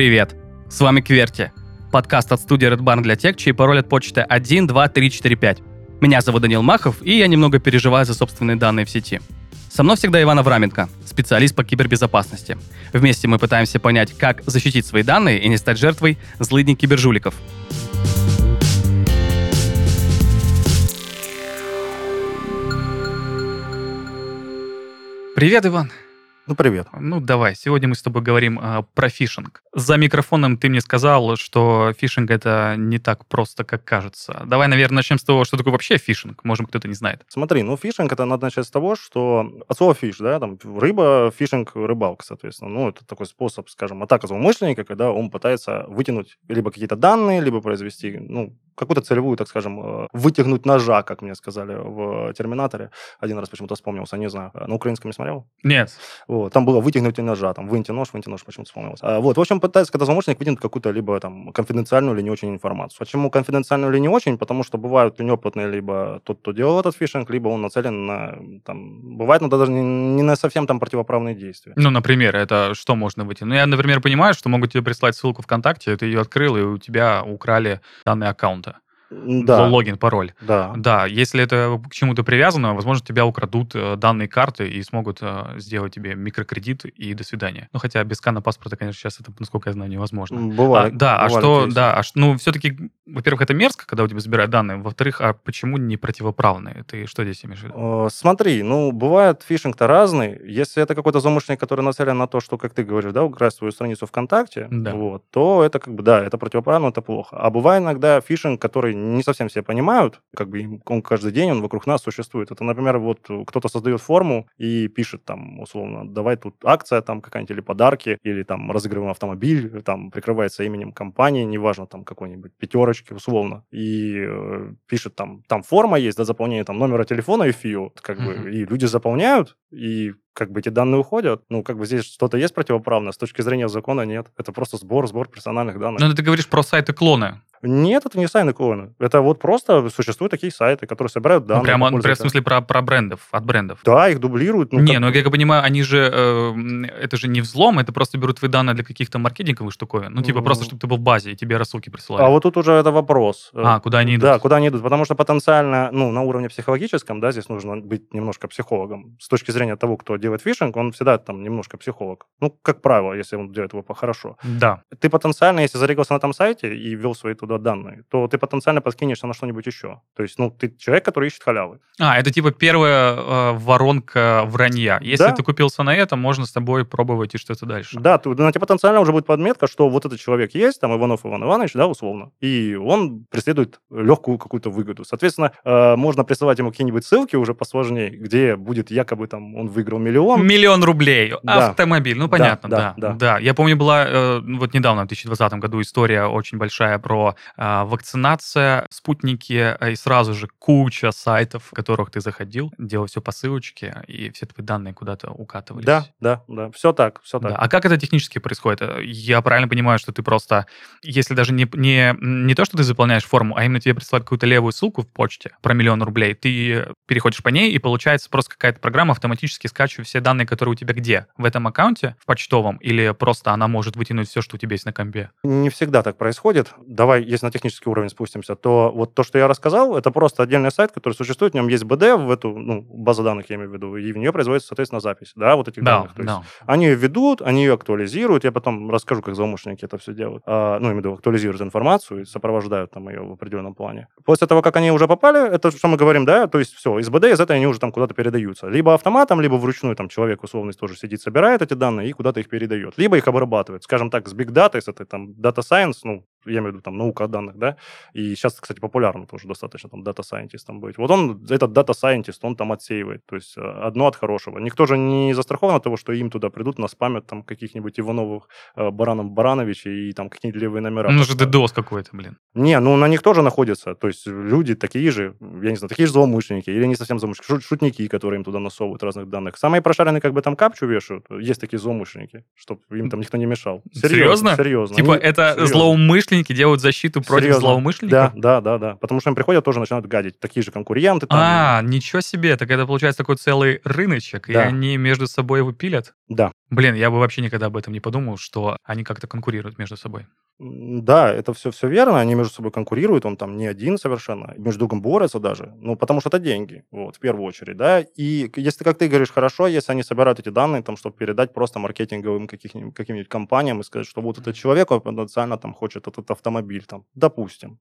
Привет! С вами Кверти. Подкаст от студии Red Barn для тех, чей пароль от почты 1, 2, 3, 4, 5. Меня зовут Данил Махов, и я немного переживаю за собственные данные в сети. Со мной всегда Иван Авраменко, специалист по кибербезопасности. Вместе мы пытаемся понять, как защитить свои данные и не стать жертвой злыдней кибержуликов. Привет, Иван. Ну, привет. Ну, давай. Сегодня мы с тобой говорим э, про фишинг. За микрофоном ты мне сказал, что фишинг это не так просто, как кажется. Давай, наверное, начнем с того, что такое вообще фишинг. Может, кто-то не знает. Смотри, ну, фишинг это надо начать с того, что от слова fish, да, там рыба, фишинг, рыбалка, соответственно. Ну, это такой способ, скажем, атака злоумышленника, когда он пытается вытянуть либо какие-то данные, либо произвести, ну, какую-то целевую, так скажем, э, вытягнуть ножа, как мне сказали в Терминаторе. Один раз почему-то вспомнился, не знаю. На украинском не смотрел? Нет. Вот, там было вытягнуть ножа, там, выньте нож, выньте нож, почему-то вспомнилось. А, вот, в общем, пытается, когда злоумышленник вытянуть какую-то либо там конфиденциальную или не очень информацию. Почему конфиденциальную или не очень? Потому что бывают неопытные либо тот, кто делал этот фишинг, либо он нацелен на, там, бывает, но даже не, не на совсем там противоправные действия. Ну, например, это что можно вытянуть? Ну, я, например, понимаю, что могут тебе прислать ссылку ВКонтакте, ты ее открыл, и у тебя украли данные аккаунта Да, логин, пароль. да. Да, если это к чему-то привязано, возможно, тебя украдут э, данные карты и смогут э, сделать тебе микрокредит и до свидания. Ну, хотя без скана паспорта, конечно, сейчас это, насколько я знаю, невозможно. Бывает. А, да, а бывали что, да, а ш- ну, все-таки, во-первых, это мерзко, когда у тебя забирают данные, во-вторых, а почему не противоправные? Ты что здесь имеешь в виду? Э, Смотри, ну, бывает фишинг-то разный. Если это какой-то злоумышленник, который нацелен на то, что, как ты говоришь, да, украсть свою страницу ВКонтакте, Да. вот, то это как бы, да, это противоправно, это плохо. А бывает иногда фишинг, который не совсем все понимают, как бы он каждый день, он вокруг нас существует. Это, например, вот кто-то создает форму и пишет там, условно, давай тут акция там какая-нибудь или подарки, или там разыгрываем автомобиль, там прикрывается именем компании, неважно, там какой-нибудь пятерочки, условно, и э, пишет там, там форма есть, да, заполнение там номера телефона и ФИО, как бы, Мгм. и люди заполняют, и как бы эти данные уходят. Ну, как бы здесь что-то есть противоправное, с точки зрения закона нет. Это просто сбор, сбор персональных данных. Ну, ты говоришь про сайты клоны. Нет, это не сайты клоны. Это вот просто существуют такие сайты, которые собирают данные. ну, прямо, прям в смысле про, про брендов, от брендов. Да, их дублируют. Ну, не, как- ну, я как понимаю, они же, э, это же не взлом, это просто берут твои данные для каких-то маркетинговых штуковин. Ну, типа просто, М. чтобы ты был в базе, и тебе рассылки присылали. А вот тут уже это вопрос. А, куда они идут? Да, куда они идут. Потому что потенциально, ну, на уровне психологическом, да, здесь нужно быть немножко психологом. С точки зрения того, кто делает фишинг, он всегда там немножко психолог. Ну, как правило, если он делает его хорошо. Да. Ты потенциально, если зарегался на этом сайте и ввел свои туда данные, то ты потенциально подкинешься на что-нибудь еще. То есть, ну, ты человек, который ищет халявы. А, это типа первая э, воронка вранья. Если Да. ты купился на это, можно с тобой пробовать и что-то дальше. Да, ты, на тебе потенциально уже будет подметка, что вот этот человек есть, там Иванов Иван Иванович, да, условно, и он преследует легкую какую-то выгоду. Соответственно, э, можно присылать ему какие-нибудь ссылки уже посложнее, где будет якобы там он выиграл миллион. Миллион рублей. Да. Автомобиль. Ну, Да, понятно, да, да. да. Я помню, была э, ну, вот недавно, в 2020 году, история очень большая про э, вакцинация, спутники, э, и сразу же куча сайтов, в которых ты заходил, делал все по ссылочке, и все твои данные куда-то укатывались. Да, да, да. Все так, все так. Да. А как это технически происходит? Я правильно понимаю, что ты просто, если даже не, не, не то, что ты заполняешь форму, а именно тебе присылают какую-то левую ссылку в почте про миллион рублей, ты переходишь по ней, и получается просто какая-то программа автоматически скачивает все данные, которые у тебя где? В этом аккаунте, в почтовом, или просто она может вытянуть все, что у тебя есть на компе? Не всегда так происходит. Давай, если на технический уровень спустимся, то вот то, что я рассказал, это просто отдельный сайт, который существует, в нем есть БД в эту ну, базу данных, я имею в виду, и в нее производится, соответственно, запись, да, вот этих Да, данных. То есть да. Они ее ведут, они ее актуализируют. Я потом расскажу, как злоумышленники это все делают. А, ну, имею в виду, актуализируют информацию и сопровождают там ее в определенном плане. После того, как они уже попали, это что мы говорим, да, то есть все, из БД, из этой они уже там куда-то передаются. Либо автоматом, либо вручную там человек условно тоже сидит, собирает эти данные и куда-то их передает. Либо их обрабатывает. Скажем так, с Big Data, с этой там Data Science, ну, я имею в виду там наука о данных, да, и сейчас, кстати, популярно тоже достаточно там Scientist там быть. Вот он, этот Scientist, он там отсеивает, то есть э, одно от хорошего. Никто же не застрахован от того, что им туда придут, наспамят там каких-нибудь Ивановых, э, Баранов Барановичей и там какие-нибудь левые номера. Ну же. DDoS какой-то, блин. Не, ну на них тоже находятся, то есть люди такие же, я не знаю, такие же злоумышленники, или не совсем злоумышленники, шут- шутники, которые им туда насовывают разных данных. Самые прошаренные как бы там капчу вешают, есть такие злоумышленники, чтобы им там никто не мешал. Серьезно? Серьезно. Типа Они- это серьезно. злоумышленники делают защиту против Серьезно? злоумышленников? Да, да, да, да. Потому что им приходят, тоже начинают гадить. Такие же конкуренты. Там. А, ничего себе. Так это получается такой целый рыночек, и Да. они между собой его пилят? Да. Блин, я бы вообще никогда об этом не подумал, что они как-то конкурируют между собой. Да, это все, все верно, они между собой конкурируют, он там не один совершенно, между другом борются даже, ну, потому что это деньги, вот, в первую очередь, да, и если, как ты говоришь, хорошо, если они собирают эти данные, там, чтобы передать просто маркетинговым каким-нибудь компаниям и сказать, что вот этот человек, он потенциально там хочет этот автомобиль, там, допустим.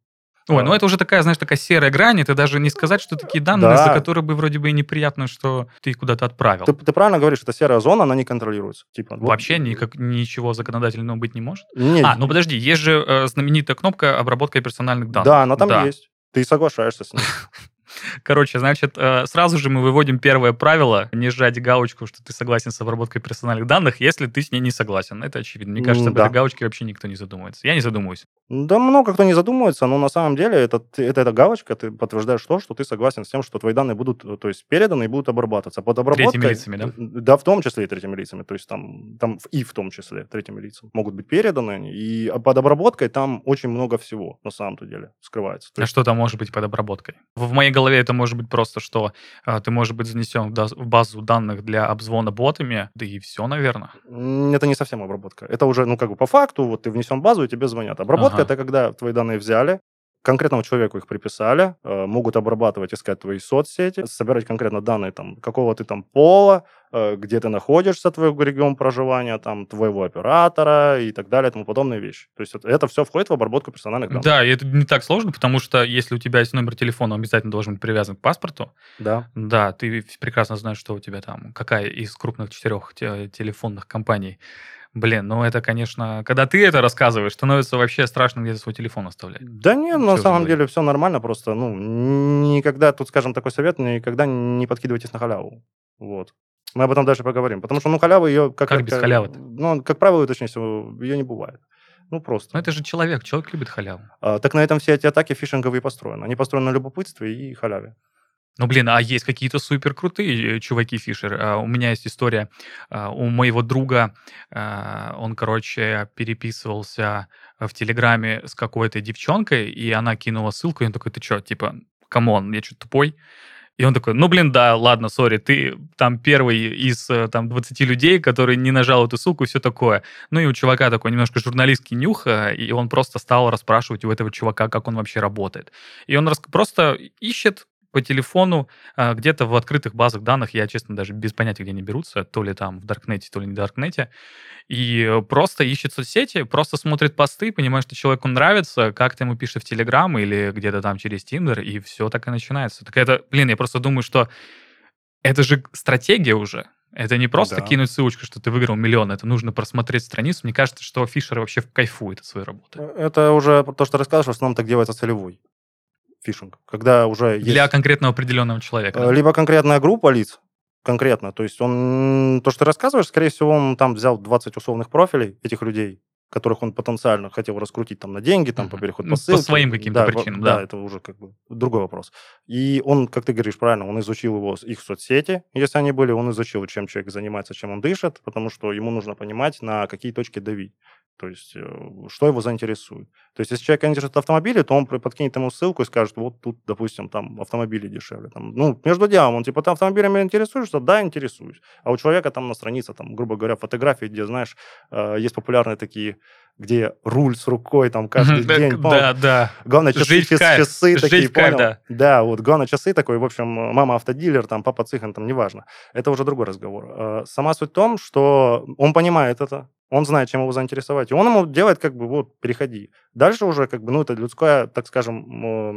Ой, ну это уже такая, знаешь, такая серая грань, это даже не сказать, что такие данные, Да. за которые бы вроде бы и неприятно, что ты куда-то отправил. Ты, ты правильно говоришь, это серая зона, она не контролируется. Типа, вот- Вообще никак, ничего законодательного быть не может? Не, А, ну подожди, есть же э, знаменитая кнопка обработка персональных данных. да, она там Да. есть. Ты соглашаешься с ней. Короче, значит, э, сразу же мы выводим первое правило, не жать галочку, что ты согласен с обработкой персональных данных, если ты с ней не согласен. Это очевидно. Мне кажется, об да. этой галочке вообще никто не задумывается. Я не задумываюсь. Да много кто не задумывается, но на самом деле это, это эта галочка, ты подтверждаешь то, что ты согласен с тем, что твои данные будут, э, то есть, переданы и будут обрабатываться. Под обработкой... Третьими лицами, да? Да, в том числе и третьими лицами. То есть там, там и в том числе третьими лицами могут быть переданы. И под обработкой там очень много всего на самом-то деле скрывается. А есть, что там может быть под обработкой? В моей голове это может быть просто, что э, ты можешь быть занесен в базу данных для обзвона ботами, да и все, наверное. это не совсем обработка. Это уже, ну, как бы по факту, вот ты внесен в базу, и тебе звонят. Обработка Ага. это когда твои данные взяли, конкретному человеку их приписали, э, могут обрабатывать, искать твои соцсети, собирать конкретно данные там, какого ты там пола, э, где ты находишься, твой регион проживания, там, твоего оператора и так далее, и тому подобные вещи. То есть это, все входит в обработку персональных данных. Да, и это не так сложно, потому что если у тебя есть номер телефона, он обязательно должен быть привязан к паспорту. Да. Да, ты прекрасно знаешь, что у тебя там, какая из крупных четырех те- телефонных компаний. Блин, ну это, конечно, когда ты это рассказываешь, становится вообще страшно где-то свой телефон оставлять. Да нет, Ну, на самом деле все нормально, просто, ну, никогда, тут, скажем, такой совет, никогда не подкидывайтесь на халяву. Вот. Мы об этом дальше поговорим. Потому что, ну, халявы ее... Как, Как без халявы-то? Ну, как правило, точнее всего, ее не бывает. Ну, просто. Ну это же человек, человек любит халяву. А, так на этом все эти атаки фишинговые построены. Они построены на любопытстве и халяве. Ну, блин, а есть какие-то супер крутые чуваки Фишер. А, У меня есть история. а, У моего друга, а, он, короче, переписывался в Телеграме с какой-то девчонкой, и она кинула ссылку, и он такой, ты что, типа, come on, я что, тупой? И он такой, ну, блин, да, ладно, sorry, ты там первый из э, там 20 людей, который не нажал эту ссылку и все такое. Ну, и у чувака такой немножко журналистский нюх, э, и он просто стал расспрашивать у этого чувака, как он вообще работает. И он просто ищет по телефону а, где-то в открытых базах данных, я, честно, даже без понятия, где они берутся, то ли там в Даркнете, то ли не в Даркнете, и э, просто ищет соцсети, просто смотрит посты, понимает, что человеку нравится, как-то ему пишет в Телеграм или где-то там через Тиндер, и все так и начинается. Так это, блин, я просто думаю, что это же стратегия уже. Это не просто Да. кинуть ссылочку, что ты выиграл миллион, это нужно просмотреть страницу. Мне кажется, что Фишер вообще кайфует от своей работы. Это уже то, что рассказываешь, в основном так делается целевой фишинг. Когда уже есть... Для конкретного определенного человека. Да? Либо конкретная группа лиц, конкретно. То есть он, то, что ты рассказываешь, скорее всего, он там взял 20 условных профилей этих людей, которых он потенциально хотел раскрутить там на деньги, там, по переходу Ну, по по ссылке. своим каким-то Да, причинам, Да, да. это уже как бы другой вопрос. И он, как ты говоришь правильно, он изучил его, их соцсети, если они были, он изучил, чем человек занимается, чем он дышит, потому что ему нужно понимать, на какие точки давить. То есть, э, что его заинтересует. То есть, если человека интересует автомобили, то он подкинет ему ссылку и скажет, вот тут, допустим, там автомобили дешевле. Там, ну, между делом, он типа, ты автомобилями интересуешься? Да, интересуюсь. А у человека там на странице, там, грубо говоря, фотографии, где, знаешь, э, есть популярные такие, где руль с рукой там каждый день. Да, да. Главное, часы, часы, такие, понял? да. Вот, главное, часы такой, в общем, мама автодилер, там, папа цыган, там, неважно. Это уже другой разговор. Э, Сама суть в том, что он понимает это, он знает, чем его заинтересовать, и он ему делает, как бы, вот, переходи. Дальше уже, как бы, ну, это людская, так скажем,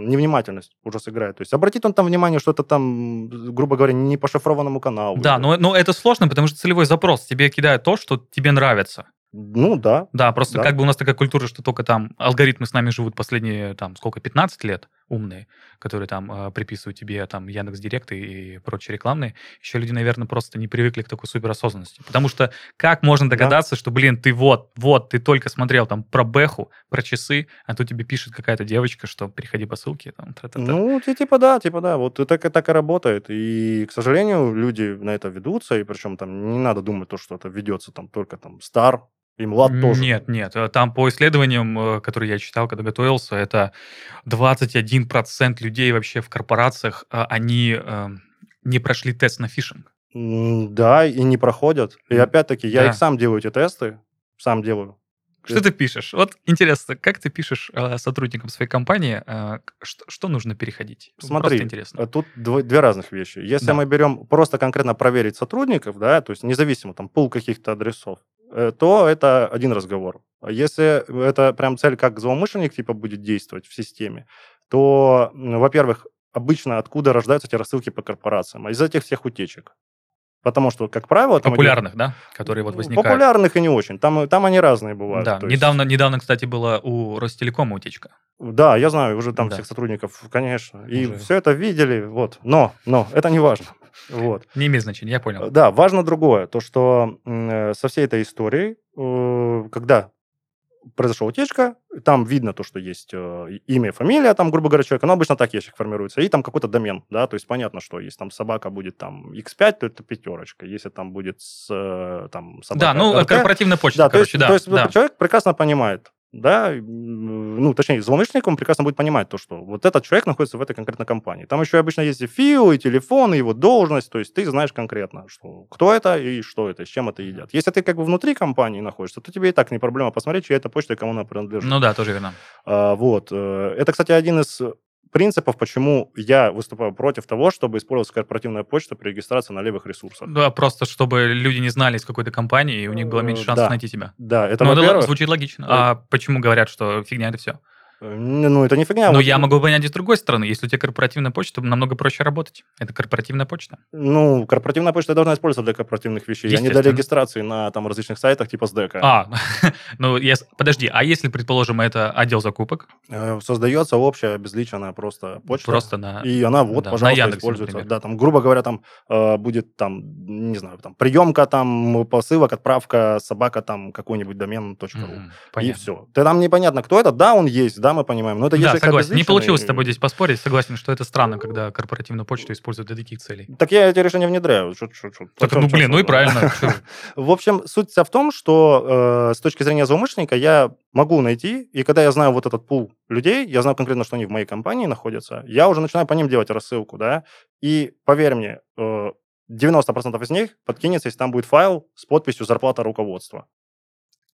невнимательность уже сыграет. То есть обратит он там внимание, что это там, грубо говоря, не по шифрованному каналу. Да, но, но это сложно, потому что целевой запрос. Тебе кидают то, что тебе нравится. Ну, да. Да, просто Да. как бы у нас такая культура, что только там алгоритмы с нами живут последние, там, сколько, 15 лет умные, которые там э, приписывают тебе там Яндекс Директ и прочие рекламные. Еще люди, наверное, просто не привыкли к такой суперосознанности. Потому что как можно Да. догадаться, что, блин, ты вот, вот, ты только смотрел там про Бэху, про часы, а тут тебе пишет какая-то девочка, что переходи по ссылке. Там, та-та-та. Ну, ти- типа да, типа да, вот и так, и так и работает. И, к сожалению, люди на это ведутся, и причем там не надо думать то, что это ведется там только там стар, И млад тоже. Нет, нет. э, Там по исследованиям, э, которые я читал, когда готовился, это 21% людей вообще в корпорациях, э, они не прошли тест на фишинг. Да, и не проходят. И опять-таки, я да. их сам делаю, эти тесты. Сам делаю. Что ты пишешь? Вот интересно, как ты пишешь э, сотрудникам своей компании, э, что, что нужно переходить? Смотри, Просто интересно. Тут две разных вещи. Если Да. мы берем просто конкретно проверить сотрудников, да, то есть независимо там пул каких-то адресов, то это один разговор. А Если это прям цель, как злоумышленник типа будет действовать в системе, то, во-первых, обычно откуда рождаются эти рассылки по корпорациям? Из этих всех утечек. Потому что, как правило... там Популярных, да? Которые вот возникают. Популярных и не очень. Там, там они разные бывают. Да, То есть- недавно, недавно, кстати, была у Ростелекома утечка. Да, я знаю, уже там Да. всех сотрудников, конечно. И Уже. все это видели, вот. Но, но, это не важно. Вот. Не имеет значения, я понял. Да, важно другое, то, что э, со всей этой историей, э, когда произошла утечка, там видно то, что есть э, и- имя, фамилия, там, грубо говоря, человека, но обычно так ящик формируется, и там какой-то домен, да, то есть понятно, что если там собака будет там x5, то это пятерочка, если там будет с, э, там собака Да, ну, RT, корпоративная почта, да, то короче, есть, да. то есть да. человек прекрасно понимает, да, ну, точнее, злоумышленник, он прекрасно будет понимать то, что вот этот человек находится в этой конкретной компании. Там еще обычно есть и ФИО, и телефон, и его должность, то есть ты знаешь конкретно, что кто это и что это, с чем это едят. Если ты как бы внутри компании находишься, то тебе и так не проблема посмотреть, чья это почта и кому она принадлежит. Ну да, тоже верно. А, вот. э, Это, кстати, один из принципов, почему я выступаю против того, чтобы использовать корпоративная почта при регистрации на левых ресурсах. Да, просто чтобы люди не знали из какой-то компании, и у них было меньше Э, шансов да. найти тебя. Да, это, ну, это звучит логично. Э, А почему говорят, что фигня это все? Ну, это не фигня. Но вот- я могу понять и с другой стороны. Если у тебя корпоративная почта, то намного проще работать. Это корпоративная почта. Ну, корпоративная почта должна использоваться для корпоративных вещей, а не для регистрации на там различных сайтах типа СДЭКа. А, ну, я подожди, а если, предположим, это отдел закупок? Э, Создается общая обезличенная просто почта. Просто на... И она вот, да, на пожалуйста, Яндексе, используется. например. Да, там, грубо говоря, там э, будет там, не знаю, там приемка, там посылок, отправка, собака, там какой-нибудь домен .ру. Мгм, И все. Ты там непонятно, кто это. Да, он есть, да, мы понимаем. Но это Да, согласен. Не получилось с тобой здесь поспорить. Согласен, что это странно, когда корпоративную почту используют для таких целей. Так я эти решения внедряю. Чё- чё- чё- Так, ну, блин, ну и правильно. В общем, суть вся в том, что э, с точки зрения злоумышленника я могу найти, и когда я знаю вот этот пул людей, я знаю конкретно, что они в моей компании находятся, я уже начинаю по ним делать рассылку, да, и поверь мне, э, 90% из них подкинется, если там будет файл с подписью «Зарплата руководства».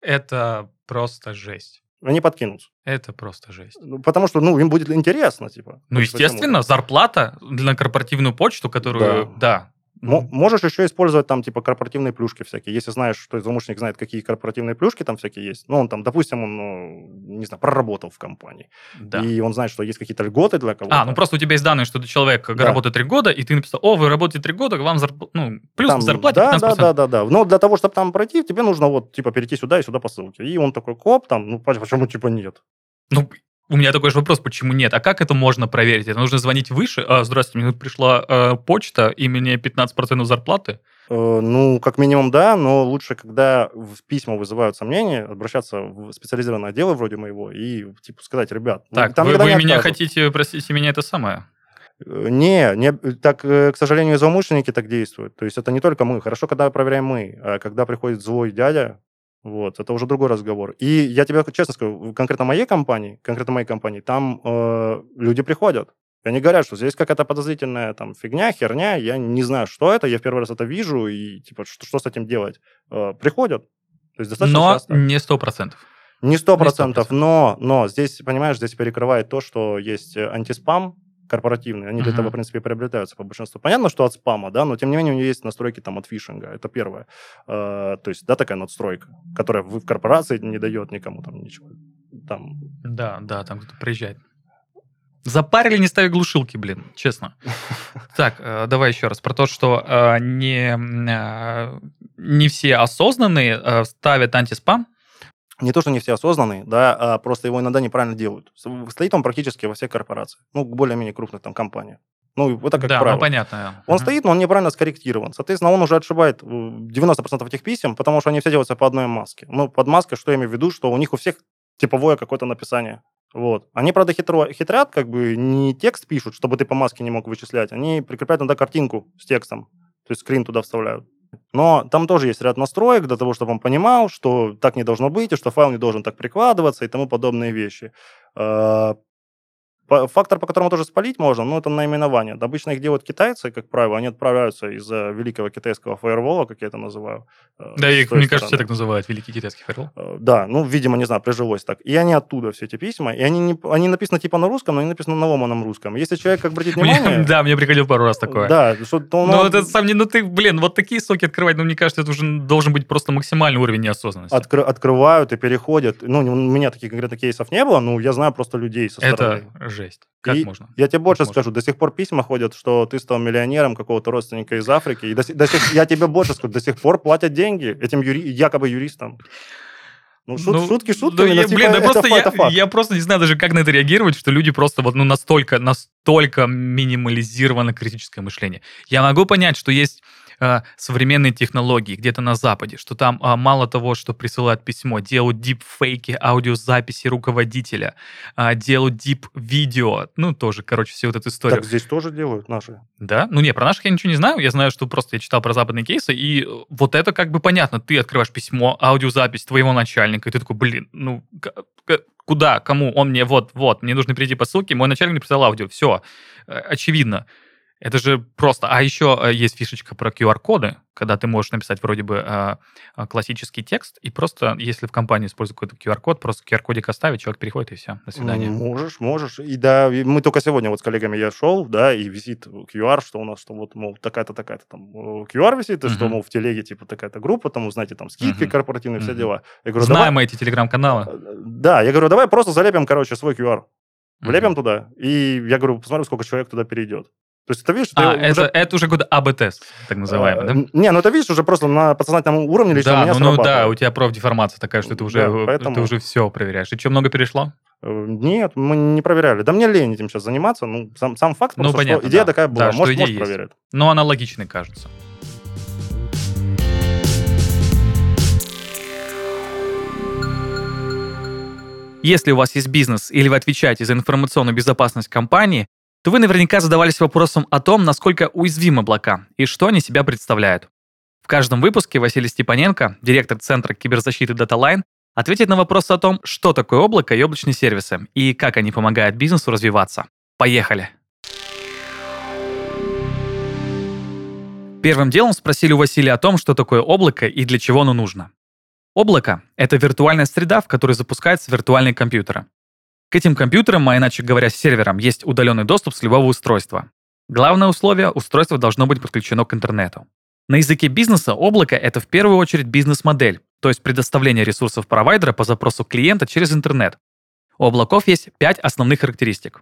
Это просто жесть. Они подкинутся. Это просто жесть. Ну, Потому что, ну, им будет интересно, типа. Ну, естественно, зарплата на корпоративную почту, которую... Да. Мо- Можешь еще использовать там, типа, корпоративные плюшки всякие. Если знаешь, что злоумышленник знает, какие корпоративные плюшки там всякие есть. Ну, он там, допустим, он, ну, не знаю, проработал в компании. Да. И он знает, что есть какие-то льготы для кого-то. А, ну просто у тебя есть данные, что ты человек Да. работает три года, и ты написал, о, вы работаете три года, вам зарп- ну, плюс Там, к зарплате да, 15%. да, да, да, да. Но для того, чтобы там пройти, тебе нужно вот, типа, перейти сюда и сюда по ссылке. И он такой, коп, там, ну, почему, типа, нет? Ну, у меня такой же вопрос, почему нет? А как это можно проверить? Это нужно звонить выше? А, здравствуйте, мне тут пришла э, почта, и мне 15% зарплаты. Э, Ну, как минимум, да, но лучше, когда в письма вызывают сомнения, обращаться в специализированные отделы вроде моего и, типа, сказать, ребят, ну, Так, там вы, вы меня откажут. хотите, простите меня, это самое? Э, Не, не, так, э, к сожалению, злоумышленники так действуют. То есть это не только мы. Хорошо, когда проверяем мы, а когда приходит злой дядя, вот, это уже другой разговор. И я тебе честно скажу, конкретно моей компании, конкретно моей компании, там э, люди приходят. И они говорят, что здесь какая-то подозрительная там фигня, херня, я не знаю, что это, я в первый раз это вижу, и типа, что, что с этим делать? Э, приходят. То есть достаточно Но часто. не 100%. Не сто процентов, 100%. но, но здесь, понимаешь, здесь перекрывает то, что есть антиспам корпоративный, они для этого, в принципе, приобретаются по большинству. Понятно, что от спама, да, но тем не менее у него есть настройки там от фишинга, это первое. Э, то есть, да, такая надстройка, которая в корпорации не дает никому там ничего. Там, Да, да, там кто-то приезжает. Запарили, не ставя глушилки, блин, честно. Так, э, давай еще раз про то, что э, не, не все осознанные ставят антиспам. Не то, что не все осознанные, да, а просто его иногда неправильно делают. Стоит он практически во всех корпорациях, ну, более-менее крупных там компаниях. Ну, это как да, правило. ну понятно. Он Мгм. стоит, но он неправильно скорректирован. Соответственно, он уже отшибает э, 90% этих писем, потому что они все делаются по одной маске. Ну, под маской, что я имею в виду, что у них у всех типовое какое-то написание. Вот. Они, правда, хитро, хитрят, как бы не текст пишут, чтобы ты по маске не мог вычислять. Они прикрепляют иногда картинку с текстом. То есть скрин туда вставляют. Но там тоже есть ряд настроек для того, чтобы он понимал, что так не должно быть, и что файл не должен так прикладываться и тому подобные вещи. Э, Фактор, по которому тоже спалить можно, ну, это наименование. Обычно их делают китайцы, как правило, они отправляются из великого китайского фаервола, как я это называю. Э, да, их, мне кажется, все так называют, великий китайский фаервол. Э, да, ну, видимо, не знаю, прижилось так. И они оттуда все эти письма, и они, не, они написаны типа на русском, но они написаны на ломаном русском. Если человек как обратит внимание... Да, мне приходил пару раз такое. Да, что то Ну, это сам не, ну ты, блин, вот такие соки открывать, ну, мне кажется, это уже должен быть просто максимальный уровень неосознанности. Открывают и переходят. Ну, у меня таких конкретных кейсов не было, но я знаю просто людей со стороны. Это жесть. Как и можно? Я тебе больше как скажу, можно? до сих пор письма ходят, что ты стал миллионером какого-то родственника из Африки. И до, до сих, я тебе больше скажу, до сих пор платят деньги этим юри, якобы юристам. Ну, шут, ну, шутки шутки, ну, я, типа, блин, да просто я, факт. я просто не знаю даже, как на это реагировать, что люди просто вот ну настолько, настолько минимализировано критическое мышление. Я могу понять, что есть современные технологии где-то на Западе, что там э, мало того, что присылают письмо, делают дипфейки, аудиозаписи руководителя, э, делают дип-видео, ну, тоже, короче, все вот эту историю. Так здесь тоже делают наши. Да? Ну, не, про наших я ничего не знаю, я знаю, что просто я читал про западные кейсы, и вот это как бы понятно, ты открываешь письмо, аудиозапись твоего начальника, и ты такой, блин, ну, куда, кому, он мне, вот, вот, мне нужно прийти по ссылке, мой начальник мне прислал аудио, все, э, очевидно. Это же просто... А еще э, есть фишечка про QR-коды, когда ты можешь написать вроде бы э, э, классический текст, и просто, если в компании используют какой-то QR-код, просто QR-кодик оставить, человек переходит, и все, до свидания. Можешь, можешь. И да, мы только сегодня вот с коллегами я шел, да, и висит QR, что у нас, что вот, мол, такая-то, такая-то там QR висит, и uh-huh. что, мол, в телеге, типа, такая-то группа, там, знаете, там, скидки uh-huh. корпоративные, uh-huh. все дела. Я говорю, Знаем давай... эти телеграм-каналы. Да, я говорю, давай просто залепим, короче, свой QR. Влепим uh-huh. туда, и я говорю, посмотрим, сколько человек туда перейдет. То есть это видишь... А, это, уже... это уже какой-то АБ-тест, так называемый, а, да? Не, ну это видишь уже просто на подсознательном уровне лично да, у меня ну, ну да, у тебя профдеформация такая, что ты уже, да, поэтому... ты уже все проверяешь. И что, много перешло? Э, нет, мы не проверяли. Да мне лень этим сейчас заниматься. Ну, сам, сам факт, ну, просто, понятно, что идея да. такая была. Да, может, что может проверят. Но она логичной кажется. Если у вас есть бизнес или вы отвечаете за информационную безопасность компании, то вы наверняка задавались вопросом о том, насколько уязвимы облака и что они себя представляют. В каждом выпуске Василий Степаненко, директор Центра киберзащиты DataLine, ответит на вопрос о том, что такое облако и облачные сервисы, и как они помогают бизнесу развиваться. Поехали! Первым делом спросили у Василия о том, что такое облако и для чего оно нужно. Облако — это виртуальная среда, в которой запускаются виртуальные компьютеры. К этим компьютерам, а иначе говоря, серверам, есть удаленный доступ с любого устройства. Главное условие – устройство должно быть подключено к интернету. На языке бизнеса облако – это в первую очередь бизнес-модель, то есть предоставление ресурсов провайдера по запросу клиента через интернет. У облаков есть пять основных характеристик.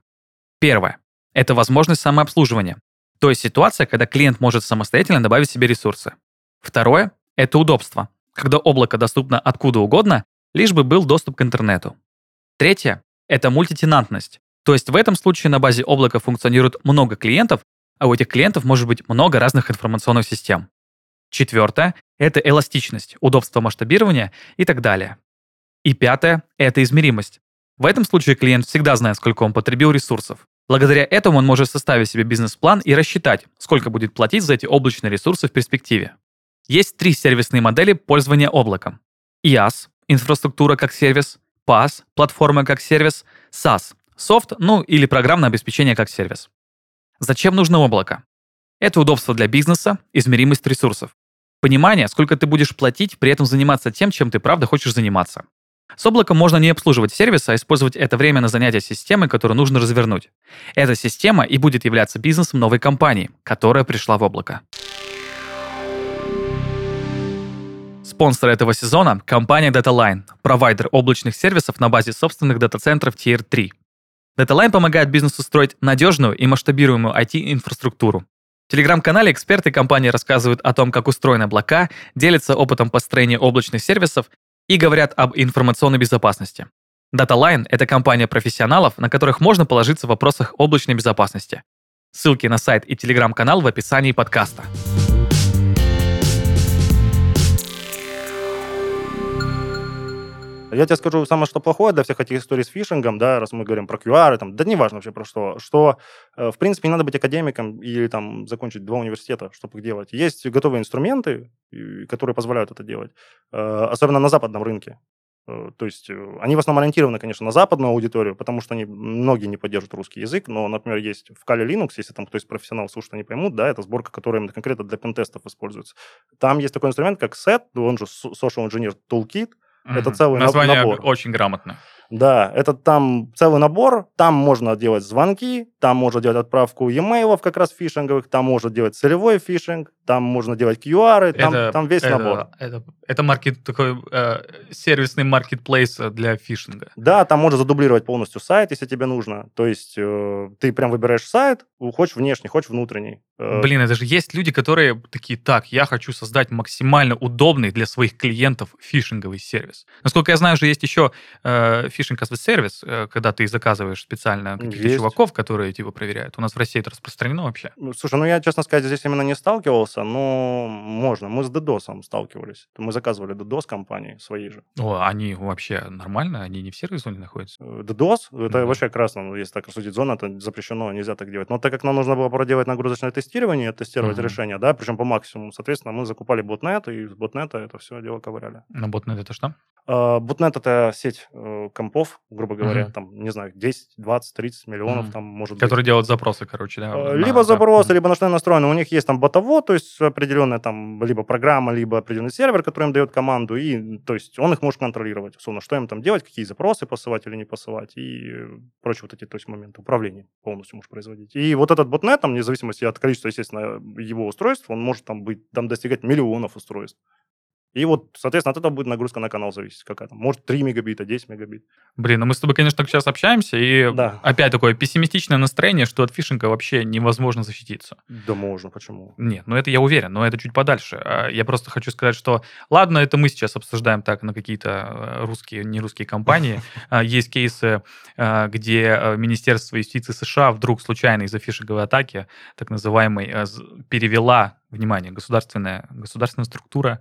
Первое – это возможность самообслуживания, то есть ситуация, когда клиент может самостоятельно добавить себе ресурсы. Второе – это удобство, когда облако доступно откуда угодно, лишь бы был доступ к интернету. Третье это мультитенантность. То есть в этом случае на базе облака функционирует много клиентов, а у этих клиентов может быть много разных информационных систем. Четвертое – это эластичность, удобство масштабирования и так далее. И пятое – это измеримость. В этом случае клиент всегда знает, сколько он потребил ресурсов. Благодаря этому он может составить себе бизнес-план и рассчитать, сколько будет платить за эти облачные ресурсы в перспективе. Есть три сервисные модели пользования облаком. IaaS – инфраструктура как сервис, PaaS – платформа как сервис, SaaS – софт, ну или программное обеспечение как сервис. Зачем нужно облако? Это удобство для бизнеса, измеримость ресурсов. Понимание, сколько ты будешь платить, при этом заниматься тем, чем ты правда хочешь заниматься. С облаком можно не обслуживать сервис, а использовать это время на занятие системой, которую нужно развернуть. Эта система и будет являться бизнесом новой компании, которая пришла в облако. Спонсор этого сезона – компания DataLine, провайдер облачных сервисов на базе собственных дата-центров Tier 3. DataLine помогает бизнесу строить надежную и масштабируемую IT-инфраструктуру. В телеграм-канале эксперты компании рассказывают о том, как устроены облака, делятся опытом построения облачных сервисов и говорят об информационной безопасности. DataLine — это компания профессионалов, на которых можно положиться в вопросах облачной безопасности. Ссылки на сайт и телеграм-канал в описании подкаста. Я тебе скажу самое, что плохое для всех этих историй с фишингом, да, раз мы говорим про QR, там, да неважно вообще про что, что, э, в принципе, не надо быть академиком или там закончить два университета, чтобы их делать. Есть готовые инструменты, которые позволяют это делать, э, особенно на западном рынке. Э, то есть они в основном ориентированы, конечно, на западную аудиторию, потому что они, многие не поддерживают русский язык, но, например, есть в Kali Linux, если там кто из профессионалов слушает, они поймут, да, это сборка, которая именно конкретно для пентестов используется. Там есть такой инструмент, как SET, он же Social Engineer Toolkit, Это целый Название набор. очень грамотно. Да, это там целый набор, там можно делать звонки, там можно делать отправку e-mail как раз фишинговых, там можно делать целевой фишинг, там можно делать QR, там, это, там весь это, набор. Это, это маркет, такой э, сервисный маркетплейс для фишинга. Да, там можно задублировать полностью сайт, если тебе нужно. То есть э, ты прям выбираешь сайт, хочешь внешний, хочешь внутренний. Э, Блин, это же есть люди, которые такие, так, я хочу создать максимально удобный для своих клиентов фишинговый сервис. Насколько я знаю, же есть еще э, фишинг as a сервис, э, когда ты заказываешь специально каких-то чуваков, которые типа проверяют. У нас в России это распространено вообще. Ну, Слушай, ну я, честно сказать, здесь именно не сталкивался, но можно. Мы с DDoS сталкивались. Мы заказывали DDoS компании свои же. О, они вообще нормально? Они не в сервис-зоне находятся? Э, DDoS, это Да. вообще красно, ну, если так рассудить, зона, это запрещено, нельзя так делать. Но так как нам нужно было проделать нагрузочное тестирование, тестировать Мгм. решение, да, причем по максимуму, соответственно, мы закупали ботнет, и с ботнета это все дело ковыряли. На ботнет это что? А, Ботнет это сеть э, компов, грубо говоря, Мгм. там, не знаю, 10, 20, 30 миллионов Мгм. там может быть. Которые делают запросы, короче, да? Э, на- Либо да. запросы, Мгм. либо на что они настроены. У них есть там ботовод, то есть определенная там либо программа, либо определенный сервер, который им дает команду, и то есть он их может контролировать, условно, что им там делать, какие запросы посылать или не посылать, и прочие вот эти то есть, моменты управления полностью может производить. И вот этот ботнет, там, вне зависимости от количества, естественно, его устройств, он может там быть, там достигать миллионов устройств. И вот, соответственно, от этого будет нагрузка на канал зависеть какая то Может, 3 мегабита, 10 мегабит. Блин, ну мы с тобой, конечно, так сейчас общаемся, и Да. опять такое пессимистичное настроение, что от фишинга вообще невозможно защититься. Да можно, почему? Нет, ну это я уверен, но это чуть подальше. А Я просто хочу сказать, что ладно, это мы сейчас обсуждаем так на какие-то э, русские, не русские компании. А, Есть кейсы, а, где э, Министерство юстиции США вдруг случайно из-за фишинговой атаки, так называемой, э, перевела, внимание, государственная, государственная структура